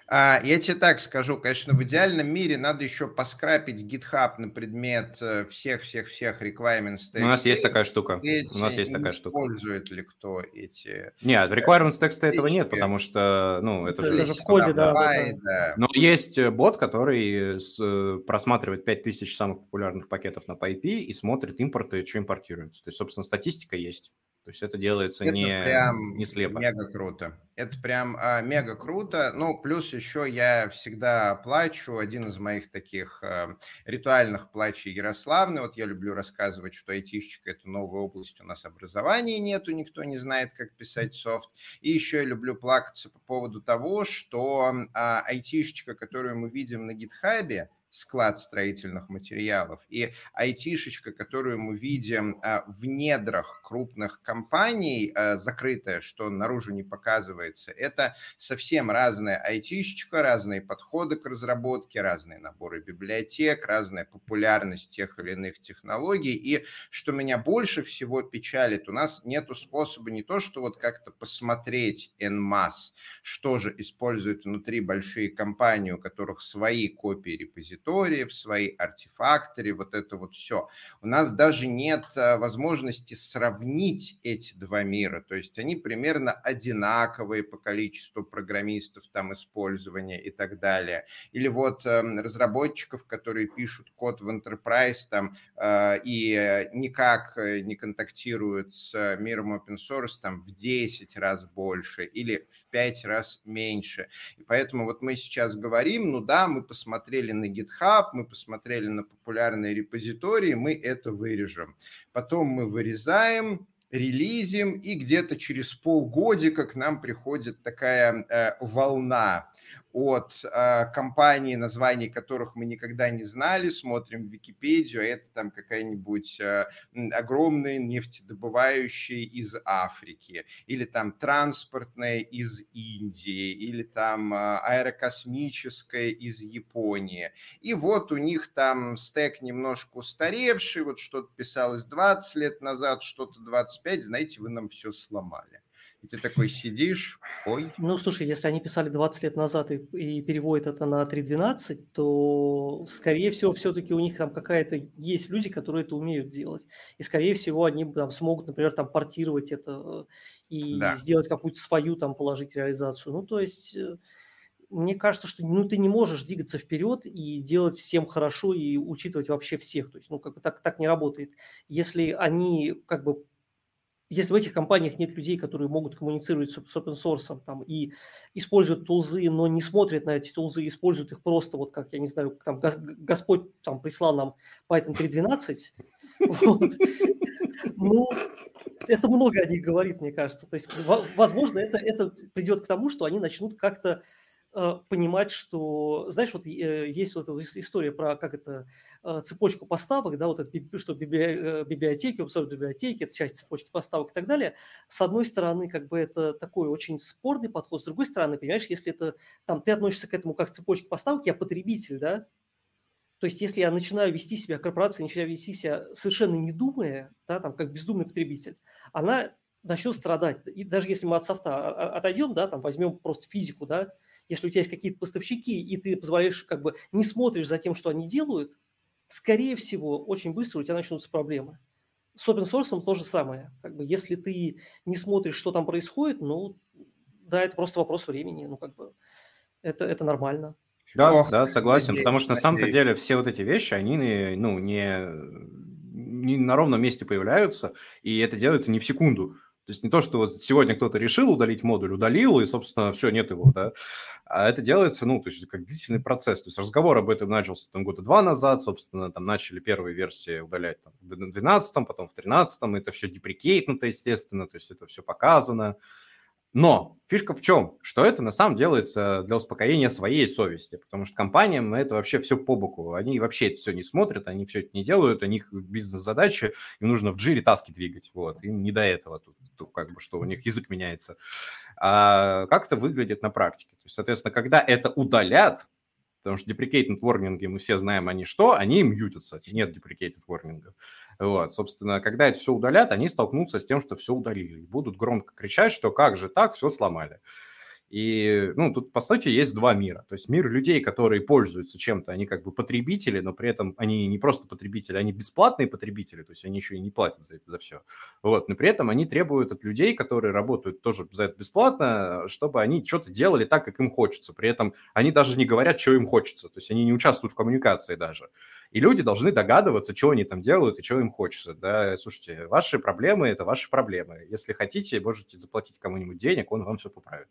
А, я тебе так скажу, конечно, в идеальном мире надо еще поскрапить GitHub на предмет всех-всех-всех э, requirements. У нас есть такая штука. У нас есть такая штука. Использует ли кто эти... Нет, requirements текста этого нет, потому что, ну, это, это же... в коде, да, да, да. Но есть э, бот, который с, э, просматривает 5000 самых популярных пакетов на PyP и смотрит импорты, что импортируется. То есть, собственно, статистика есть. То есть это делается это не, прям не слепо. мега круто. Это прям а, мега круто. Ну, плюс еще я всегда плачу. Один из моих таких а, ритуальных плачей Ярославны. Вот я люблю рассказывать, что айтишечка – это новая область. У нас образования нету, никто не знает, как писать софт. И еще я люблю плакаться по поводу того, что а, айтишечка, которую мы видим на гитхабе, склад строительных материалов. И айтишечка, которую мы видим в недрах крупных компаний, закрытая, что наружу не показывается, это совсем разная айтишечка, разные подходы к разработке, разные наборы библиотек, разная популярность тех или иных технологий. И что меня больше всего печалит, у нас нет способа не то, что вот как-то посмотреть en masse, что же используют внутри большие компании, у которых свои копии репозиториев, свои артефакторы, вот это вот все. У нас даже нет э, возможности сравнить эти два мира, то есть они примерно одинаковые по количеству программистов, там использования и так далее. Или вот эм, разработчиков, которые пишут код в Enterprise там э, и никак э, не контактируют с миром open source там в 10 раз больше или в 5 раз меньше. И поэтому вот мы сейчас говорим, ну да, мы посмотрели на GitHub, мы посмотрели на популярные репозитории, мы это вырежем. Потом мы вырезаем, релизим, и где-то через полгодика к нам приходит такая э, волна от э, компаний, названий которых мы никогда не знали, смотрим в Википедию, а это там какая-нибудь э, огромная нефтедобывающая из Африки, или там транспортная из Индии, или там э, аэрокосмическая из Японии. И вот у них там стек немножко устаревший, вот что-то писалось 20 лет назад, что-то 25, знаете, вы нам все сломали. И ты такой сидишь, ой. Ну, слушай, если они писали 20 лет назад и, и переводят это на 3.12, то, скорее всего, все-таки у них там какая-то есть люди, которые это умеют делать. И, скорее всего, они там смогут, например, там портировать это и да. сделать какую-то свою там положить реализацию. Ну, то есть э, мне кажется, что ну, ты не можешь двигаться вперед и делать всем хорошо и учитывать вообще всех. То есть, ну, как бы так, так не работает. Если они как бы если в этих компаниях нет людей, которые могут коммуницировать с, open source там, и используют тулзы, но не смотрят на эти тулзы, используют их просто, вот как, я не знаю, там, Господь там, прислал нам Python 3.12, вот. ну, это много о них говорит, мне кажется. То есть, возможно, это, это придет к тому, что они начнут как-то понимать, что, знаешь, вот э, есть вот эта история про, как это, э, цепочку поставок, да, вот это, что библиотеки, обзор библиотеки, это часть цепочки поставок и так далее. С одной стороны, как бы это такой очень спорный подход, с другой стороны, понимаешь, если это, там, ты относишься к этому как к цепочке поставок, я потребитель, да, то есть, если я начинаю вести себя, корпорация начинает вести себя совершенно не думая, да, там, как бездумный потребитель, она начнет страдать. И даже если мы от софта а, а, отойдем, да, там возьмем просто физику, да, если у тебя есть какие-то поставщики, и ты позволяешь, как бы не смотришь за тем, что они делают, скорее всего, очень быстро у тебя начнутся проблемы. С open source то же самое. Как бы, если ты не смотришь, что там происходит, ну, да, это просто вопрос времени. Ну, как бы, это, это нормально. Да, Ох, да, согласен, надеюсь, потому что надеюсь. на самом-то деле все вот эти вещи, они, ну, не, не на ровном месте появляются, и это делается не в секунду. То есть не то, что вот сегодня кто-то решил удалить модуль, удалил, и, собственно, все, нет его, да. А это делается, ну, то есть как длительный процесс. То есть разговор об этом начался там года два назад, собственно, там начали первые версии удалять там, в 12 потом в 13 это все деприкейтнуто, естественно, то есть это все показано. Но фишка в чем? Что это на самом деле делается для успокоения своей совести, потому что компаниям это вообще все по боку. Они вообще это все не смотрят, они все это не делают, у них бизнес-задачи, им нужно в джире таски двигать, вот, им не до этого, тут, тут как бы, что у них язык меняется. А как это выглядит на практике? То есть, соответственно, когда это удалят, потому что deprecated warning, мы все знаем, они что, они мьютятся, нет deprecated warning. Вот, собственно, когда это все удалят, они столкнутся с тем, что все удалили. Будут громко кричать, что как же так, все сломали. И, ну, тут, по сути, есть два мира. То есть мир людей, которые пользуются чем-то, они как бы потребители, но при этом они не просто потребители, они бесплатные потребители, то есть они еще и не платят за это, за все. Вот, но при этом они требуют от людей, которые работают тоже за это бесплатно, чтобы они что-то делали так, как им хочется. При этом они даже не говорят, что им хочется, то есть они не участвуют в коммуникации даже. И люди должны догадываться, что они там делают и что им хочется. Да, слушайте, ваши проблемы – это ваши проблемы. Если хотите, можете заплатить кому-нибудь денег, он вам все поправит.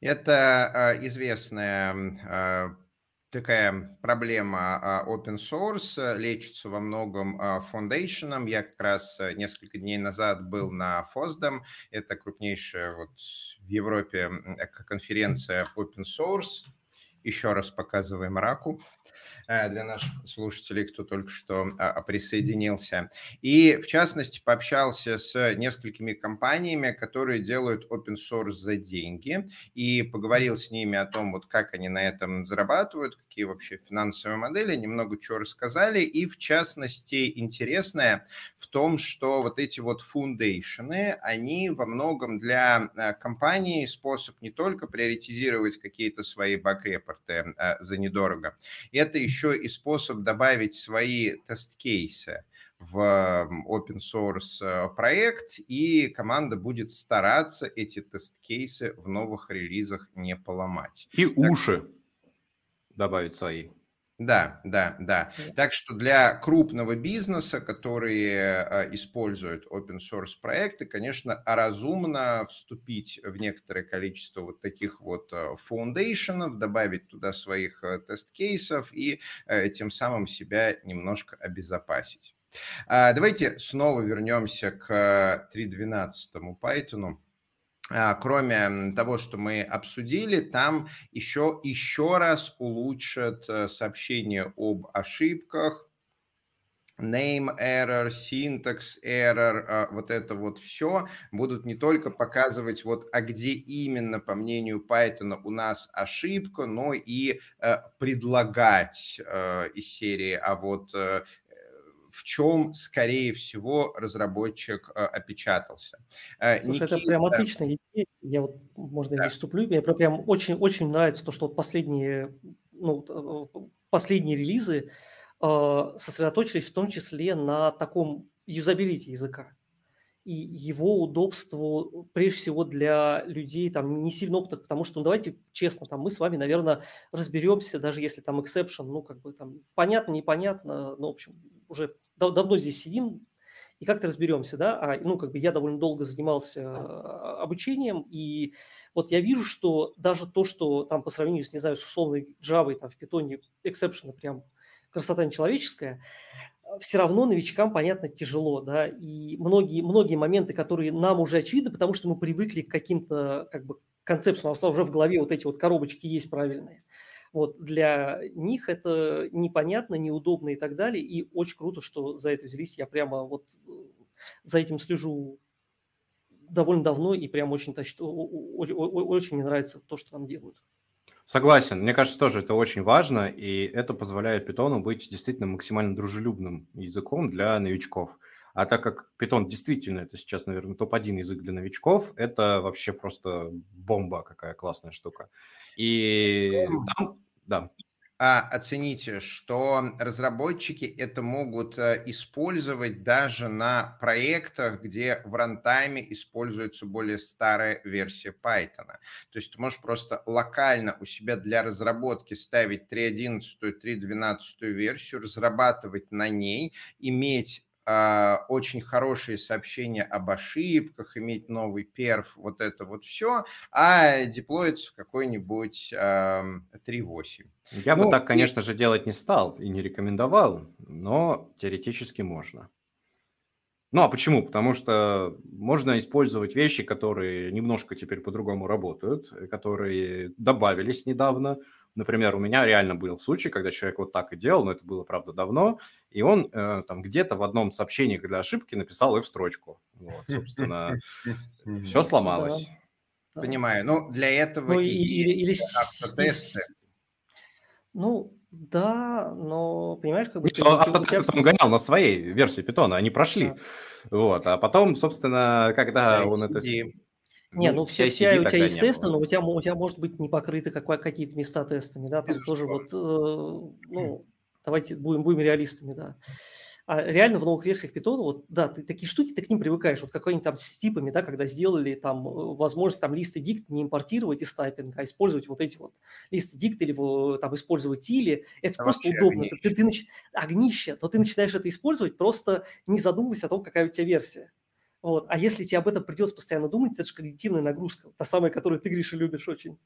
Это э, известная э, такая проблема а, open source, лечится во многом Foundation. Я как раз несколько дней назад был на FOSDEM, это крупнейшая вот в Европе конференция open source, еще раз показываем раку. Э, для наших слушателей, кто только что а, присоединился. И, в частности, пообщался с несколькими компаниями, которые делают open source за деньги, и поговорил с ними о том, вот как они на этом зарабатывают, какие вообще финансовые модели, немного чего рассказали, и, в частности, интересное в том, что вот эти вот фундейшены, они во многом для э, компании способ не только приоритизировать какие-то свои баг-репорты э, за недорого, это еще и способ добавить свои тест-кейсы в open source э, проект, и команда будет стараться эти тест-кейсы в новых релизах не поломать. И так... уши добавить свои. Да, да, да. Так что для крупного бизнеса, которые э, используют open source проекты, конечно, разумно вступить в некоторое количество вот таких вот фаундейшенов, э, добавить туда своих э, тест-кейсов и тем самым себя немножко обезопасить. А, давайте снова вернемся к 3.12 Python. А, кроме того, что мы обсудили, там еще, еще раз улучшат э, сообщение об ошибках, name error, syntax error, а, вот это вот все будут не только показывать, вот, а где именно, по мнению Python, у нас ошибка, но и э, предлагать э, из серии, а вот в чем, скорее всего, разработчик э, опечатался. Э, Слушай, Никита... это прям отличная идея. Я вот, можно да. здесь вступлю, мне прям очень-очень нравится то, что вот последние, ну, э, последние релизы сосредоточились в том числе на таком юзабилити языка и его удобству, прежде всего, для людей там не сильно опытных, потому что, ну, давайте честно, там мы с вами, наверное, разберемся, даже если там exception, ну, как бы там понятно, непонятно, ну, в общем, уже дав- давно здесь сидим, и как-то разберемся, да, а, ну, как бы я довольно долго занимался а, обучением, и вот я вижу, что даже то, что там по сравнению с, не знаю, с условной Java, там в питоне эксепшены прям красота нечеловеческая, все равно новичкам, понятно, тяжело, да, и многие, многие моменты, которые нам уже очевидны, потому что мы привыкли к каким-то, как бы, концепциям, у нас уже в голове вот эти вот коробочки есть правильные. Вот, для них это непонятно, неудобно и так далее. И очень круто, что за это взялись. Я прямо вот э, за этим слежу довольно давно и прям очень, очень, очень мне нравится то, что там делают. Согласен. Мне кажется, тоже это очень важно, и это позволяет питону быть действительно максимально дружелюбным языком для новичков. А так как питон действительно, это сейчас, наверное, топ-1 язык для новичков, это вообще просто бомба какая классная штука. И там да. А оцените, что разработчики это могут э, использовать даже на проектах, где в рантайме используется более старая версия Python. То есть ты можешь просто локально у себя для разработки ставить 3.11, 3.12 версию, разрабатывать на ней, иметь очень хорошие сообщения об ошибках, иметь новый перф, вот это вот все, а деплоиться в какой-нибудь э, 3.8. Я ну, бы так, конечно и... же, делать не стал и не рекомендовал, но теоретически можно. Ну а почему? Потому что можно использовать вещи, которые немножко теперь по-другому работают, которые добавились недавно, Например, у меня реально был случай, когда человек вот так и делал, но это было, правда, давно, и он э, там где-то в одном сообщении для ошибки написал F-строчку. Вот, собственно, все сломалось. Понимаю. Ну, для этого ну, и, или, или автотесты. Ну, да, но понимаешь, как бы... Нет, автотесты он гонял на своей версии питона, они прошли. Да. Вот, а потом, собствно, когда да, он это... Не, ну, ну все, все у тебя есть тесты, но у тебя, у тебя может быть не покрыты какие-то места тестами, да, там тоже вот, э, ну, давайте будем, будем реалистами, да. А реально в новых версиях Python, вот, да, ты такие штуки, ты к ним привыкаешь, вот какой-нибудь там с типами, да, когда сделали там э, возможность там листы дикт не импортировать из тайпинга, а использовать вот эти вот листы дикт или там использовать или, это а просто удобно. Огнище. Ты, ты, ты, огнище, но ты начинаешь это использовать, просто не задумываясь о том, какая у тебя версия. Вот. А если тебе об этом придется постоянно думать, это же когнитивная нагрузка, та самая, которую ты, Гриша, любишь очень.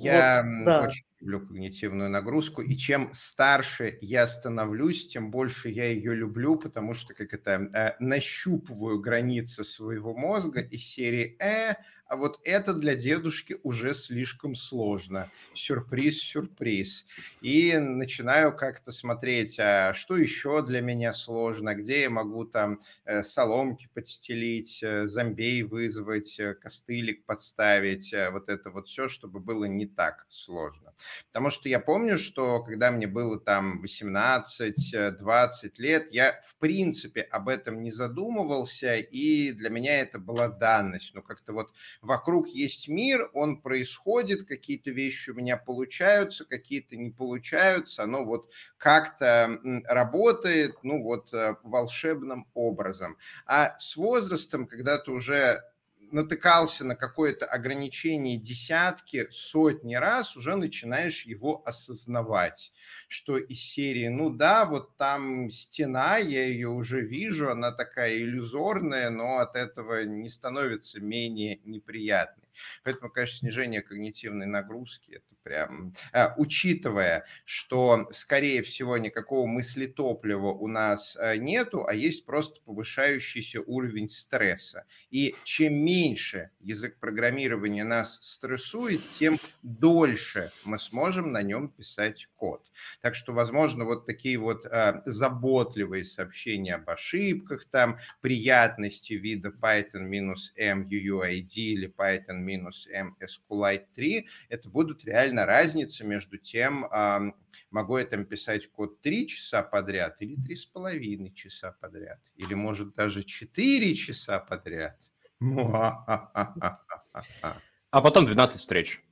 Я вот, да. очень люблю когнитивную нагрузку, и чем старше я становлюсь, тем больше я ее люблю, потому что, как это, э, нащупываю границы своего мозга из серии «э, а вот это для дедушки уже слишком сложно. Сюрприз, сюрприз. И начинаю как-то смотреть, а что еще для меня сложно, где я могу там э, соломки подстелить, э, зомбей вызвать, э, костылик подставить, вот это вот все, чтобы было не так сложно. Потому что я помню, что когда мне было там 18-20 лет, я в принципе об этом не задумывался, и для меня это была данность. Ну, как-то вот вокруг есть мир, он происходит, какие-то вещи у меня получаются, какие-то не получаются, оно вот как-то работает, ну вот э, волшебным образом. А с возрастом, когда ты уже натыкался на какое-то ограничение десятки, сотни раз, уже начинаешь его осознавать, что из серии, ну да, вот там стена, я ее уже вижу, она такая иллюзорная, но от этого не становится менее неприятной. Поэтому, конечно, снижение когнитивной нагрузки – это прям... А, учитывая, что, скорее всего, никакого мыслетоплива у нас а, нету, а есть просто повышающийся уровень стресса. И чем меньше язык программирования нас стрессует, тем дольше мы сможем на нем писать код. Так что, возможно, вот такие вот а, заботливые сообщения об ошибках, там, приятности вида Python-M UUID или Python минус m SQLite 3, это будут реально разницы между тем, могу я там писать код 3 часа подряд или 3,5 часа подряд, или может даже 4 часа подряд. А потом 12 встреч.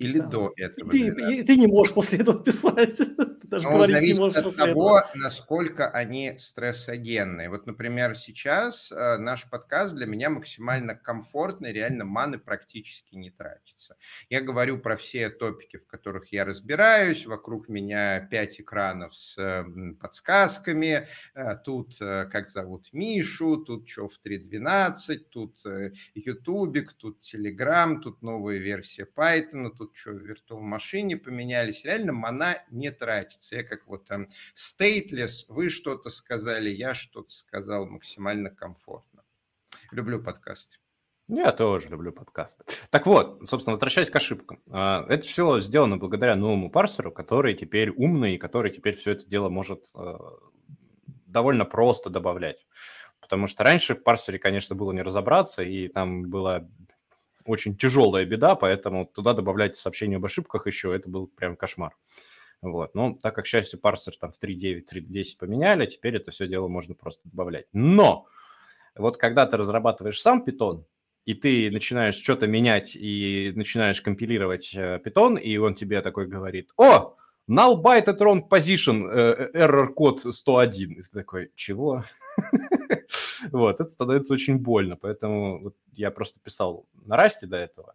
Или да. до этого. Ты, и, ты не можешь после этого писать. Даже Но зависит не от того, этого. насколько они стрессогенные. Вот, например, сейчас э, наш подкаст для меня максимально комфортный, реально маны практически не тратится. Я говорю про все топики, в которых я разбираюсь. Вокруг меня пять экранов с э, подсказками. Э, тут, э, как зовут Мишу, тут что в 3.12, тут э, Ютубик, тут Телеграм, тут новая версия Python, тут тут что, виртуал машине поменялись. Реально мана не тратится. Я как вот там stateless, вы что-то сказали, я что-то сказал максимально комфортно. Люблю подкасты. Я тоже люблю подкасты. Так вот, собственно, возвращаясь к ошибкам. А, это все сделано благодаря новому парсеру, который теперь умный, и который теперь все это дело может а, довольно просто добавлять. Потому что раньше в парсере, конечно, было не разобраться, и там было очень тяжелая беда, поэтому туда добавлять сообщение об ошибках еще, это был прям кошмар. Вот. Но так как, к счастью, парсер там в 3.9, 3.10 поменяли, теперь это все дело можно просто добавлять. Но вот когда ты разрабатываешь сам питон, и ты начинаешь что-то менять и начинаешь компилировать питон, и он тебе такой говорит, о, null byte at wrong position, э, error код 101. И ты такой, чего? Вот, это становится очень больно, поэтому вот я просто писал на расте до этого,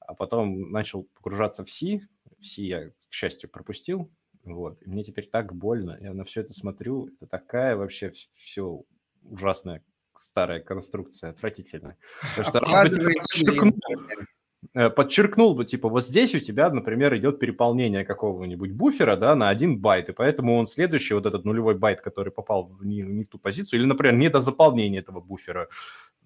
а потом начал погружаться в C. В C я, к счастью, пропустил, вот, и мне теперь так больно, я на все это смотрю, это такая вообще все ужасная старая конструкция, отвратительная. Потому что Э, подчеркнул бы, типа, вот здесь у тебя, например, идет переполнение какого-нибудь буфера, да, на один байт, и поэтому он следующий, вот этот нулевой байт, который попал в не, не в ту позицию, или, например, не до заполнения этого буфера,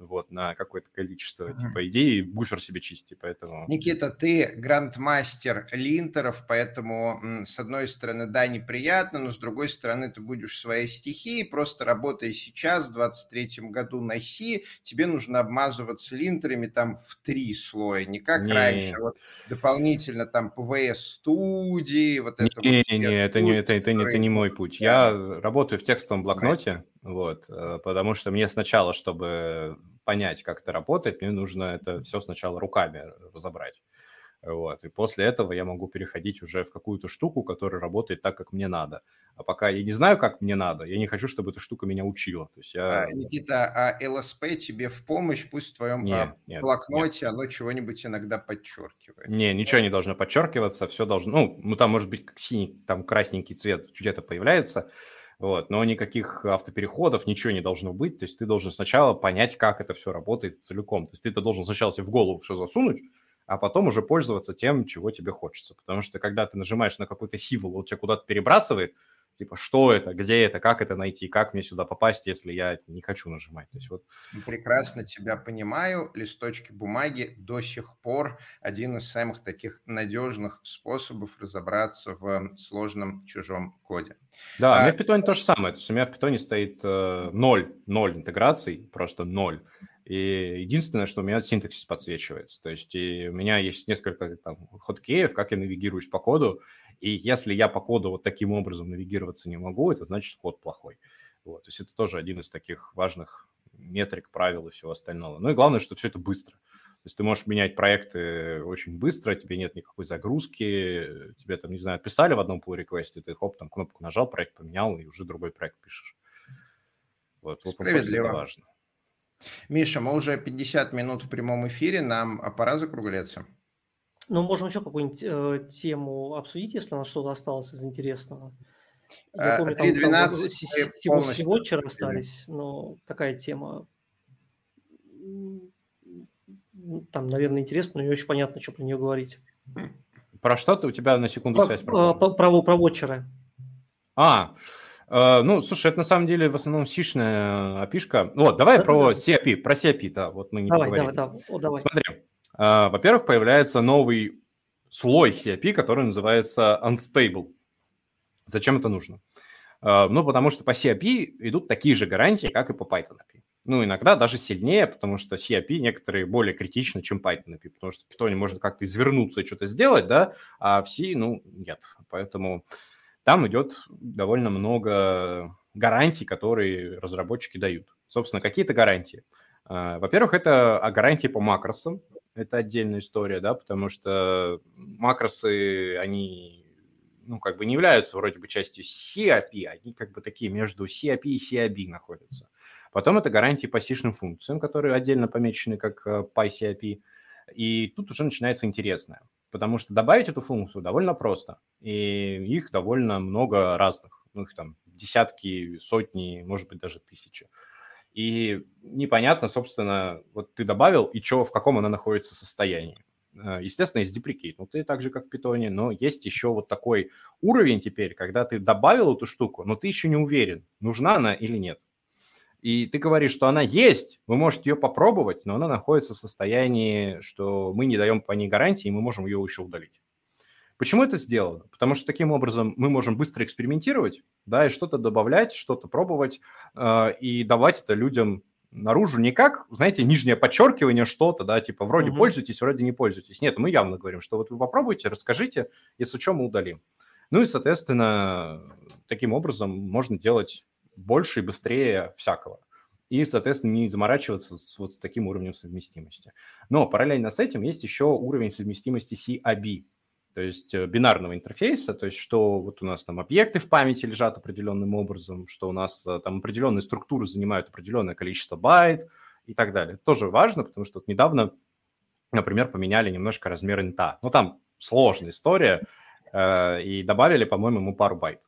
вот, на какое-то количество, mm-hmm. типа, идеи буфер себе чисти, поэтому... Никита, ты грандмастер линтеров, поэтому, с одной стороны, да, неприятно, но с другой стороны, ты будешь своей стихии, просто работая сейчас, в 23-м году на Си, тебе нужно обмазываться линтерами там в три слоя, не как не. раньше, вот дополнительно там PVS студии, вот это не, вот. Не, не, это не, это, это, не, это не мой путь. Я работаю в текстовом блокноте, вот, э, потому что мне сначала, чтобы понять, как это работает, мне нужно это все сначала руками разобрать. Вот. И после этого я могу переходить уже в какую-то штуку, которая работает так, как мне надо. А пока я не знаю, как мне надо, я не хочу, чтобы эта штука меня учила. То есть я... а, Никита, а ЛСП тебе в помощь, пусть в твоем нет, а, нет, блокноте нет. оно чего-нибудь иногда подчеркивает. Не, ничего не должно подчеркиваться, все должно... Ну, ну там может быть синий, там красненький цвет где-то появляется, вот, но никаких автопереходов, ничего не должно быть, то есть ты должен сначала понять, как это все работает целиком, то есть ты это должен сначала себе в голову все засунуть, а потом уже пользоваться тем, чего тебе хочется. Потому что когда ты нажимаешь на какой-то символ, он тебя куда-то перебрасывает, типа, что это, где это, как это найти, как мне сюда попасть, если я не хочу нажимать. То есть вот... Прекрасно тебя понимаю. Листочки бумаги до сих пор один из самых таких надежных способов разобраться в сложном чужом коде. Да, а, у меня в Python то же самое. То есть у меня в Python стоит э, ноль, ноль интеграций, просто ноль. И единственное, что у меня синтаксис подсвечивается. То есть и у меня есть несколько там, хоткеев, как я навигируюсь по коду, и если я по коду вот таким образом навигироваться не могу, это значит код плохой. Вот. То есть это тоже один из таких важных метрик, правил и всего остального. Ну и главное, что все это быстро. То есть ты можешь менять проекты очень быстро, тебе нет никакой загрузки, тебе там, не знаю, писали в одном pull реквесте ты хоп, там кнопку нажал, проект поменял, и уже другой проект пишешь. Вот, вот это важно. Миша, мы уже 50 минут в прямом эфире, нам пора закругляться. Ну, можем еще какую-нибудь э, тему обсудить, если у нас что-то осталось из интересного. Я э, помню, там, 312 там всего вчера остались, но такая тема там, наверное, интересно, но не очень понятно, что про нее говорить. Про что ты? У тебя на секунду про, связь пропала. Про, про, про вотчеры. А, э, ну, слушай, это на самом деле в основном сишная опишка. Вот, давай да, про да. CAP, про CAP, да, вот мы не давай, поговорили. Давай, давай, О, давай. Смотри, а, во-первых, появляется новый слой CIP, который называется Unstable. Зачем это нужно? Ну, потому что по CIP идут такие же гарантии, как и по Python API. Ну, иногда даже сильнее, потому что CIP некоторые более критичны, чем Python API, потому что в Python можно как-то извернуться и что-то сделать, да, а в C, ну, нет. Поэтому там идет довольно много гарантий, которые разработчики дают. Собственно, какие-то гарантии. А, во-первых, это гарантии по макросам, это отдельная история, да, потому что макросы, они, ну, как бы не являются вроде бы частью CAP, они как бы такие между CAP и CAB находятся. Потом это гарантии по сишным функциям, которые отдельно помечены как э, PyCAP. И тут уже начинается интересное, потому что добавить эту функцию довольно просто, и их довольно много разных, ну, их там десятки, сотни, может быть, даже тысячи и непонятно, собственно, вот ты добавил, и что, в каком она находится состоянии. Э, естественно, есть деприкейт, ну ты так же, как в питоне, но есть еще вот такой уровень теперь, когда ты добавил эту штуку, но ты еще не уверен, нужна она или нет. И ты говоришь, что она есть, вы можете ее попробовать, но она находится в состоянии, что мы не даем по ней гарантии, и мы можем ее еще удалить. Почему это сделано? Потому что таким образом мы можем быстро экспериментировать, да, и что-то добавлять, что-то пробовать, э, и давать это людям наружу не как, знаете, нижнее подчеркивание что-то, да, типа вроде mm-hmm. пользуйтесь, вроде не пользуйтесь. Нет, мы явно говорим, что вот вы попробуйте, расскажите, если что, мы удалим. Ну и, соответственно, таким образом можно делать больше и быстрее всякого. И, соответственно, не заморачиваться с вот таким уровнем совместимости. Но параллельно с этим есть еще уровень совместимости CAB то есть э, бинарного интерфейса, то есть что вот у нас там объекты в памяти лежат определенным образом, что у нас э, там определенные структуры занимают определенное количество байт и так далее. Тоже важно, потому что вот недавно, например, поменяли немножко размер инта. Ну, там сложная история, э, и добавили, по-моему, ему пару байт.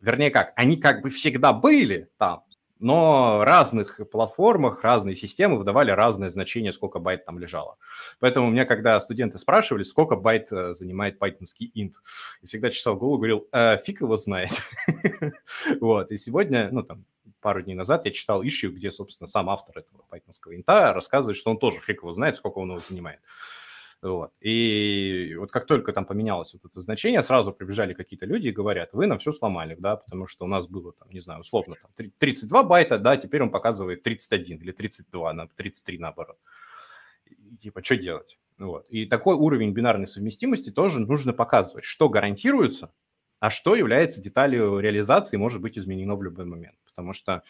Вернее как, они как бы всегда были там, но разных платформах, разные системы выдавали разное значение, сколько байт там лежало. Поэтому у меня, когда студенты спрашивали, сколько байт э, занимает пайтонский int, я всегда чесал голову, говорил, э, фиг его знает. вот, и сегодня, ну, там, пару дней назад я читал issue, где, собственно, сам автор этого пайтонского инта рассказывает, что он тоже фиг его знает, сколько он его занимает. Вот. И вот как только там поменялось вот это значение, сразу прибежали какие-то люди и говорят, вы нам все сломали, да, потому что у нас было там, не знаю, условно, там 32 байта, да, теперь он показывает 31 или 32, на 33 наоборот. И, типа, что делать? Вот. И такой уровень бинарной совместимости тоже нужно показывать, что гарантируется, а что является деталью реализации и может быть изменено в любой момент. Потому что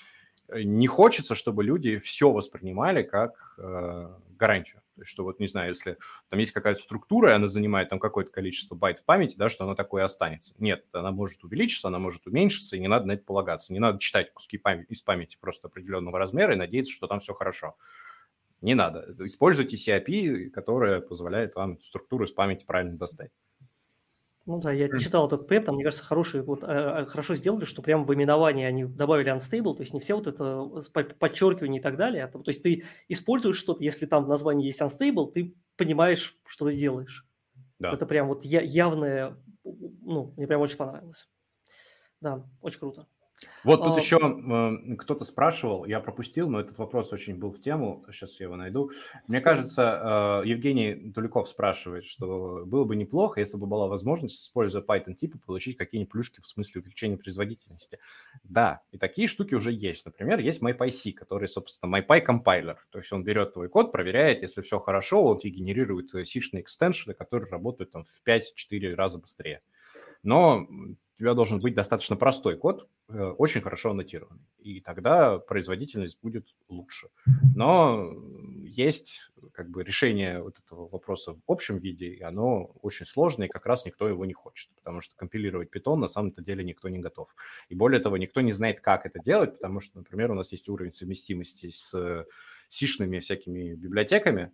не хочется, чтобы люди все воспринимали как э, гарантию. То есть, что вот, не знаю, если там есть какая-то структура, и она занимает там какое-то количество байт в памяти, да, что она такое останется. Нет, она может увеличиться, она может уменьшиться, и не надо на это полагаться. Не надо читать куски памяти, из памяти просто определенного размера и надеяться, что там все хорошо. Не надо. Используйте CAP, которая позволяет вам структуру из памяти правильно достать. Ну да, я читал этот пэп, там, мне кажется, хороший, вот, э, хорошо сделали, что прямо в именовании они добавили unstable, то есть не все вот это подчеркивание и так далее. А то есть ты используешь что-то, если там в названии есть unstable, ты понимаешь, что ты делаешь. Да. Это прям вот явное, ну, мне прям очень понравилось. Да, очень круто. Вот тут а, еще э, кто-то спрашивал, я пропустил, но этот вопрос очень был в тему, сейчас я его найду. Мне кажется, э, Евгений Туликов спрашивает, что было бы неплохо, если бы была возможность, используя Python типы, получить какие-нибудь плюшки в смысле увеличения производительности. Да, и такие штуки уже есть. Например, есть MyPyC, который, собственно, MyPy компайлер. То есть он берет твой код, проверяет, если все хорошо, он тебе генерирует сишные экстеншены, которые работают там в 5-4 раза быстрее. Но тебя должен быть достаточно простой код, э, очень хорошо аннотированный. И тогда производительность будет лучше. Но есть как бы решение вот этого вопроса в общем виде, и оно очень сложное, и как раз никто его не хочет, потому что компилировать Python на самом-то деле никто не готов. И более того, никто не знает, как это делать, потому что, например, у нас есть уровень совместимости с сишными всякими библиотеками,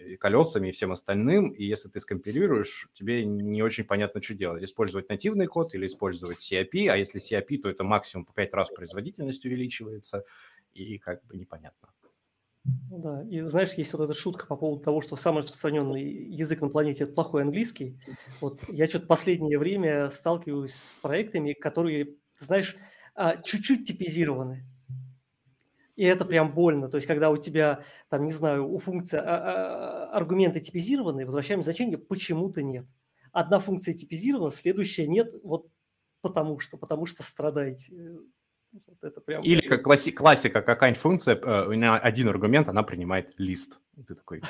и колесами и всем остальным, и если ты скомпилируешь, тебе не очень понятно, что делать. Использовать нативный код или использовать CAP, а если CAP, то это максимум по 5 раз производительность увеличивается, и как бы непонятно. Ну да, и знаешь, есть вот эта шутка по поводу того, что самый распространенный язык на планете – это плохой английский. Вот я что-то последнее время сталкиваюсь с проектами, которые, знаешь, а, чуть-чуть типизированы. И это прям больно. То есть, когда у тебя, там, не знаю, у функции а, а, аргументы типизированы, возвращаем значение почему-то нет. Одна функция типизирована, следующая нет, вот потому что, потому что страдаете. Вот это прям... Или как класси- классика, какая-нибудь функция, э, на один аргумент она принимает лист. И ты такой...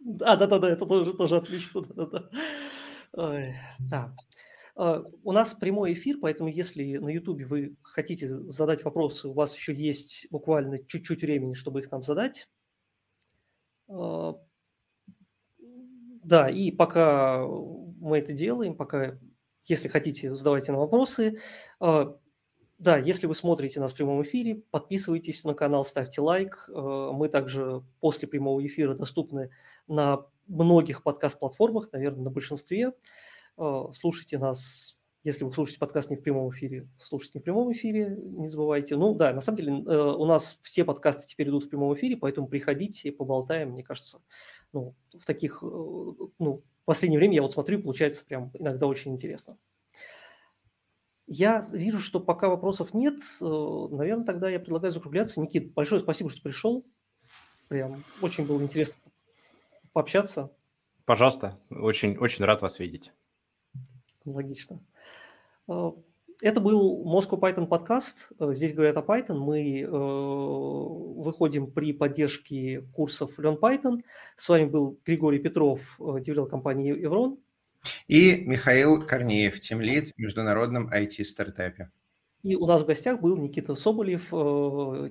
Да, да, да, да, это тоже, тоже отлично. Да, да. Ой, да. А, у нас прямой эфир, поэтому если на YouTube вы хотите задать вопросы, у вас еще есть буквально чуть-чуть времени, чтобы их нам задать. А, да, и пока мы это делаем, пока, если хотите, задавайте нам вопросы. А, да, если вы смотрите нас в прямом эфире, подписывайтесь на канал, ставьте лайк. Мы также после прямого эфира доступны на многих подкаст-платформах, наверное, на большинстве. А, слушайте нас, если вы слушаете подкаст не в прямом эфире, слушайте не в прямом эфире, не забывайте. Ну да, на самом деле э, у нас все подкасты теперь идут в прямом эфире, поэтому приходите, поболтаем, мне кажется. Ну, в таких, э, ну, в последнее время я вот смотрю, получается прям иногда очень интересно. Я вижу, что пока вопросов нет, э, наверное, тогда я предлагаю закругляться. Никит, большое спасибо, что пришел. Прям очень было интересно пообщаться. Пожалуйста, очень, очень рад вас видеть. Логично. А, это был Moscow Python подкаст. Э, здесь говорят о Python. Мы э, выходим при поддержке курсов Learn Python. С вами был Григорий Петров, э, девелопер компании Evron. И Михаил Корнеев, тимлид в международном IT-стартапе. И у нас в гостях был Никита Соболев,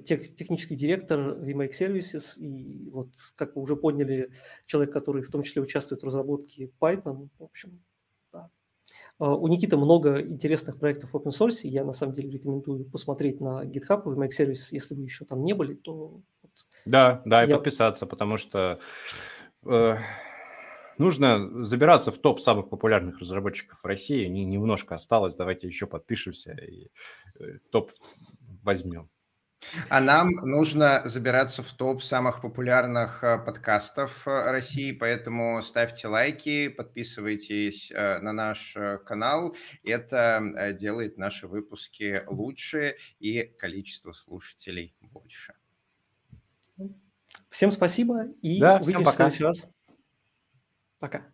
тех, технический директор VMake Services. И вот, как вы уже поняли, человек, который в том числе участвует в разработке Python. В общем, у Никиты много интересных проектов в open source. Я на самом деле рекомендую посмотреть на GitHub и Make Service, если вы еще там не были, то... Да, да, и подписаться, потому что э, нужно забираться в топ самых популярных разработчиков в России. Не, немножко осталось, давайте еще подпишемся и э, топ возьмем. А нам нужно забираться в топ самых популярных э, подкастов э, России, поэтому ставьте лайки, подписывайтесь э, на наш канал. Это делает наши выпуски лучше и количество слушателей больше. Всем спасибо и да, увидимся в следующий раз. Пока.